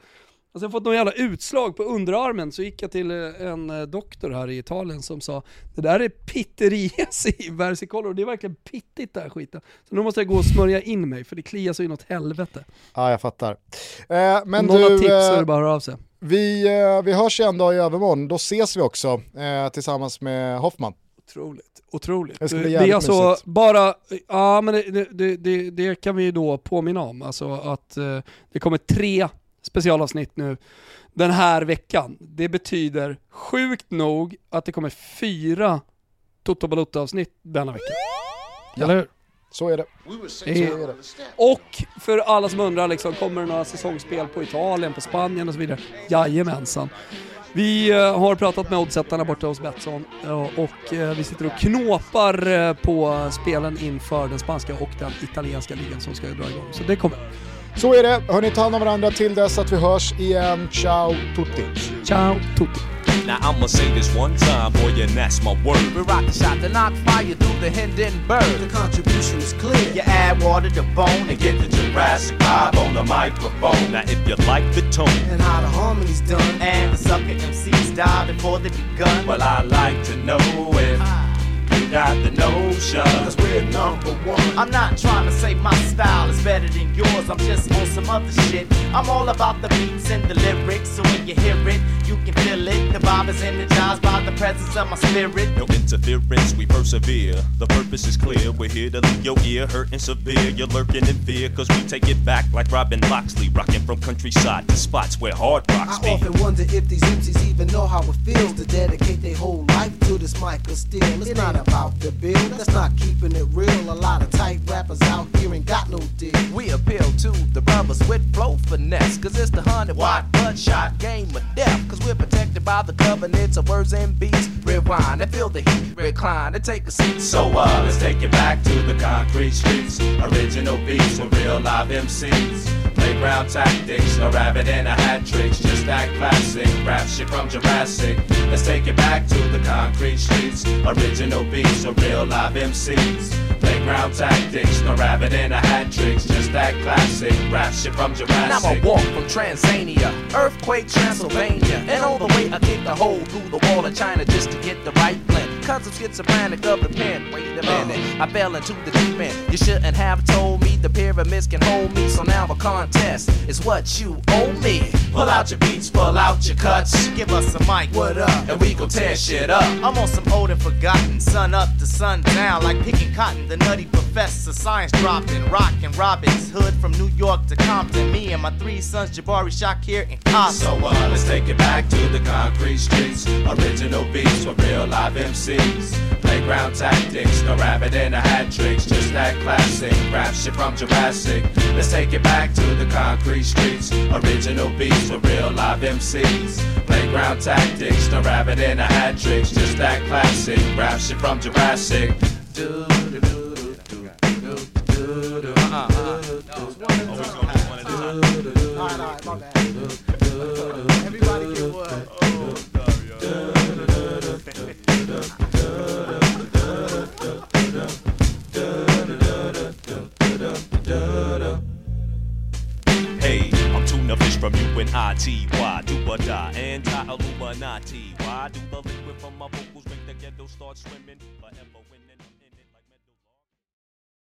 Jag har fått någon jävla utslag på underarmen så gick jag till eh, en eh, doktor här i Italien som sa det där är pitterias i versicolor, det är verkligen pittigt det här skiten. Så nu måste jag gå och smörja in mig för det kliar så inåt helvete. Ja jag fattar. Eh, men någon du, tips så är eh, det bara att höra av sig. Vi, eh, vi hörs en dag i övermorgon, då ses vi också eh, tillsammans med Hoffman. Otroligt, otroligt. Det, det är alltså mysigt. bara, ja men det, det, det, kan vi då påminna om, alltså att eh, det kommer tre specialavsnitt nu den här veckan. Det betyder sjukt nog att det kommer fyra Toto Balutta-avsnitt denna vecka. Ja. Eller hur? Så är det. Så är det. Och för alla som undrar, liksom, kommer det några säsongsspel på Italien, på Spanien och så vidare? Jajamensan. Vi eh, har pratat med oddsättarna borta hos Betsson och eh, vi sitter och knåpar eh, på spelen inför den spanska och den italienska ligan som ska dra igång. Så det kommer. Så är det. Hörni, ta hand om varandra till dess att vi hörs igen. Ciao tutti. Ciao tutti. Now I'ma say this one time, boy, and that's my word. We rock the shot to knock fire through the Hindenburg. The contribution is clear. You add water to bone and get the Jurassic vibe on the microphone. Now if you like the tone and how the harmony's done, and the sucker MCs die before they begun, well I like to know if. I got the notion. Cause we're number one. I'm not trying to say my style is better than yours. I'm just on some other shit. I'm all about the beats and the lyrics. So when you hear it, you can feel it. The vibe is energized by the presence of my spirit. No interference, we persevere. The purpose is clear. We're here to leave your ear hurting severe. You're lurking in fear. Cause we take it back like Robin Loxley. Rocking from countryside to spots where hard rocks I often wonder if these MCs even know how it feels to dedicate their whole life to this mic of steel. It's it not about about the bill. That's not keeping it real. A lot of tight rappers out here ain't got no deal. We appeal to the brothers with flow finesse. Cause it's the hundred watt bloodshot game of death. Cause we're protected by the covenants of words and beats. Rewind and feel the heat, recline and take a seat. So uh, let's take it back to the concrete streets. Original beats with real live MCs. Playground tactics, no rabbit and a hat tricks, just that classic rap shit from Jurassic. Let's take it back to the concrete streets. Original beats, a real live MCs. Playground tactics, no rabbit and a hat tricks, just that classic rap shit from Jurassic. Now I walk from Transania, earthquake Transylvania, and all the way I kicked a hole through the wall of China just to get the right blend. Cause I'm schizophrenic of the pen. Wait a minute, I fell into the deep end. You shouldn't have told me the pyramids can hold me, so now a contest is what you owe me. Pull out your beats, pull out your cuts. Give us a mic, what up? And we gon' tear shit up. I'm on some old and forgotten, sun up to sun down, like picking cotton. The nutty professor, science dropping, rockin' Robin's Hood from New York to Compton. Me and my three sons, Jabari, Shakir, and Compton. So uh, let's take it back to the concrete streets. Original beats with real live MCs. Playground tactics, no rabbit in a hat tricks, just that classic rap shit from Jurassic. Let's take it back to the concrete streets. Original beats with real live MCs. Playground tactics, no rabbit in a hat tricks, just that classic rap shit from Jurassic. Everybody from you and I-T-Y. Do or die, anti-Illuminati. Why do the liquid from my vocals make the ghetto start swimming?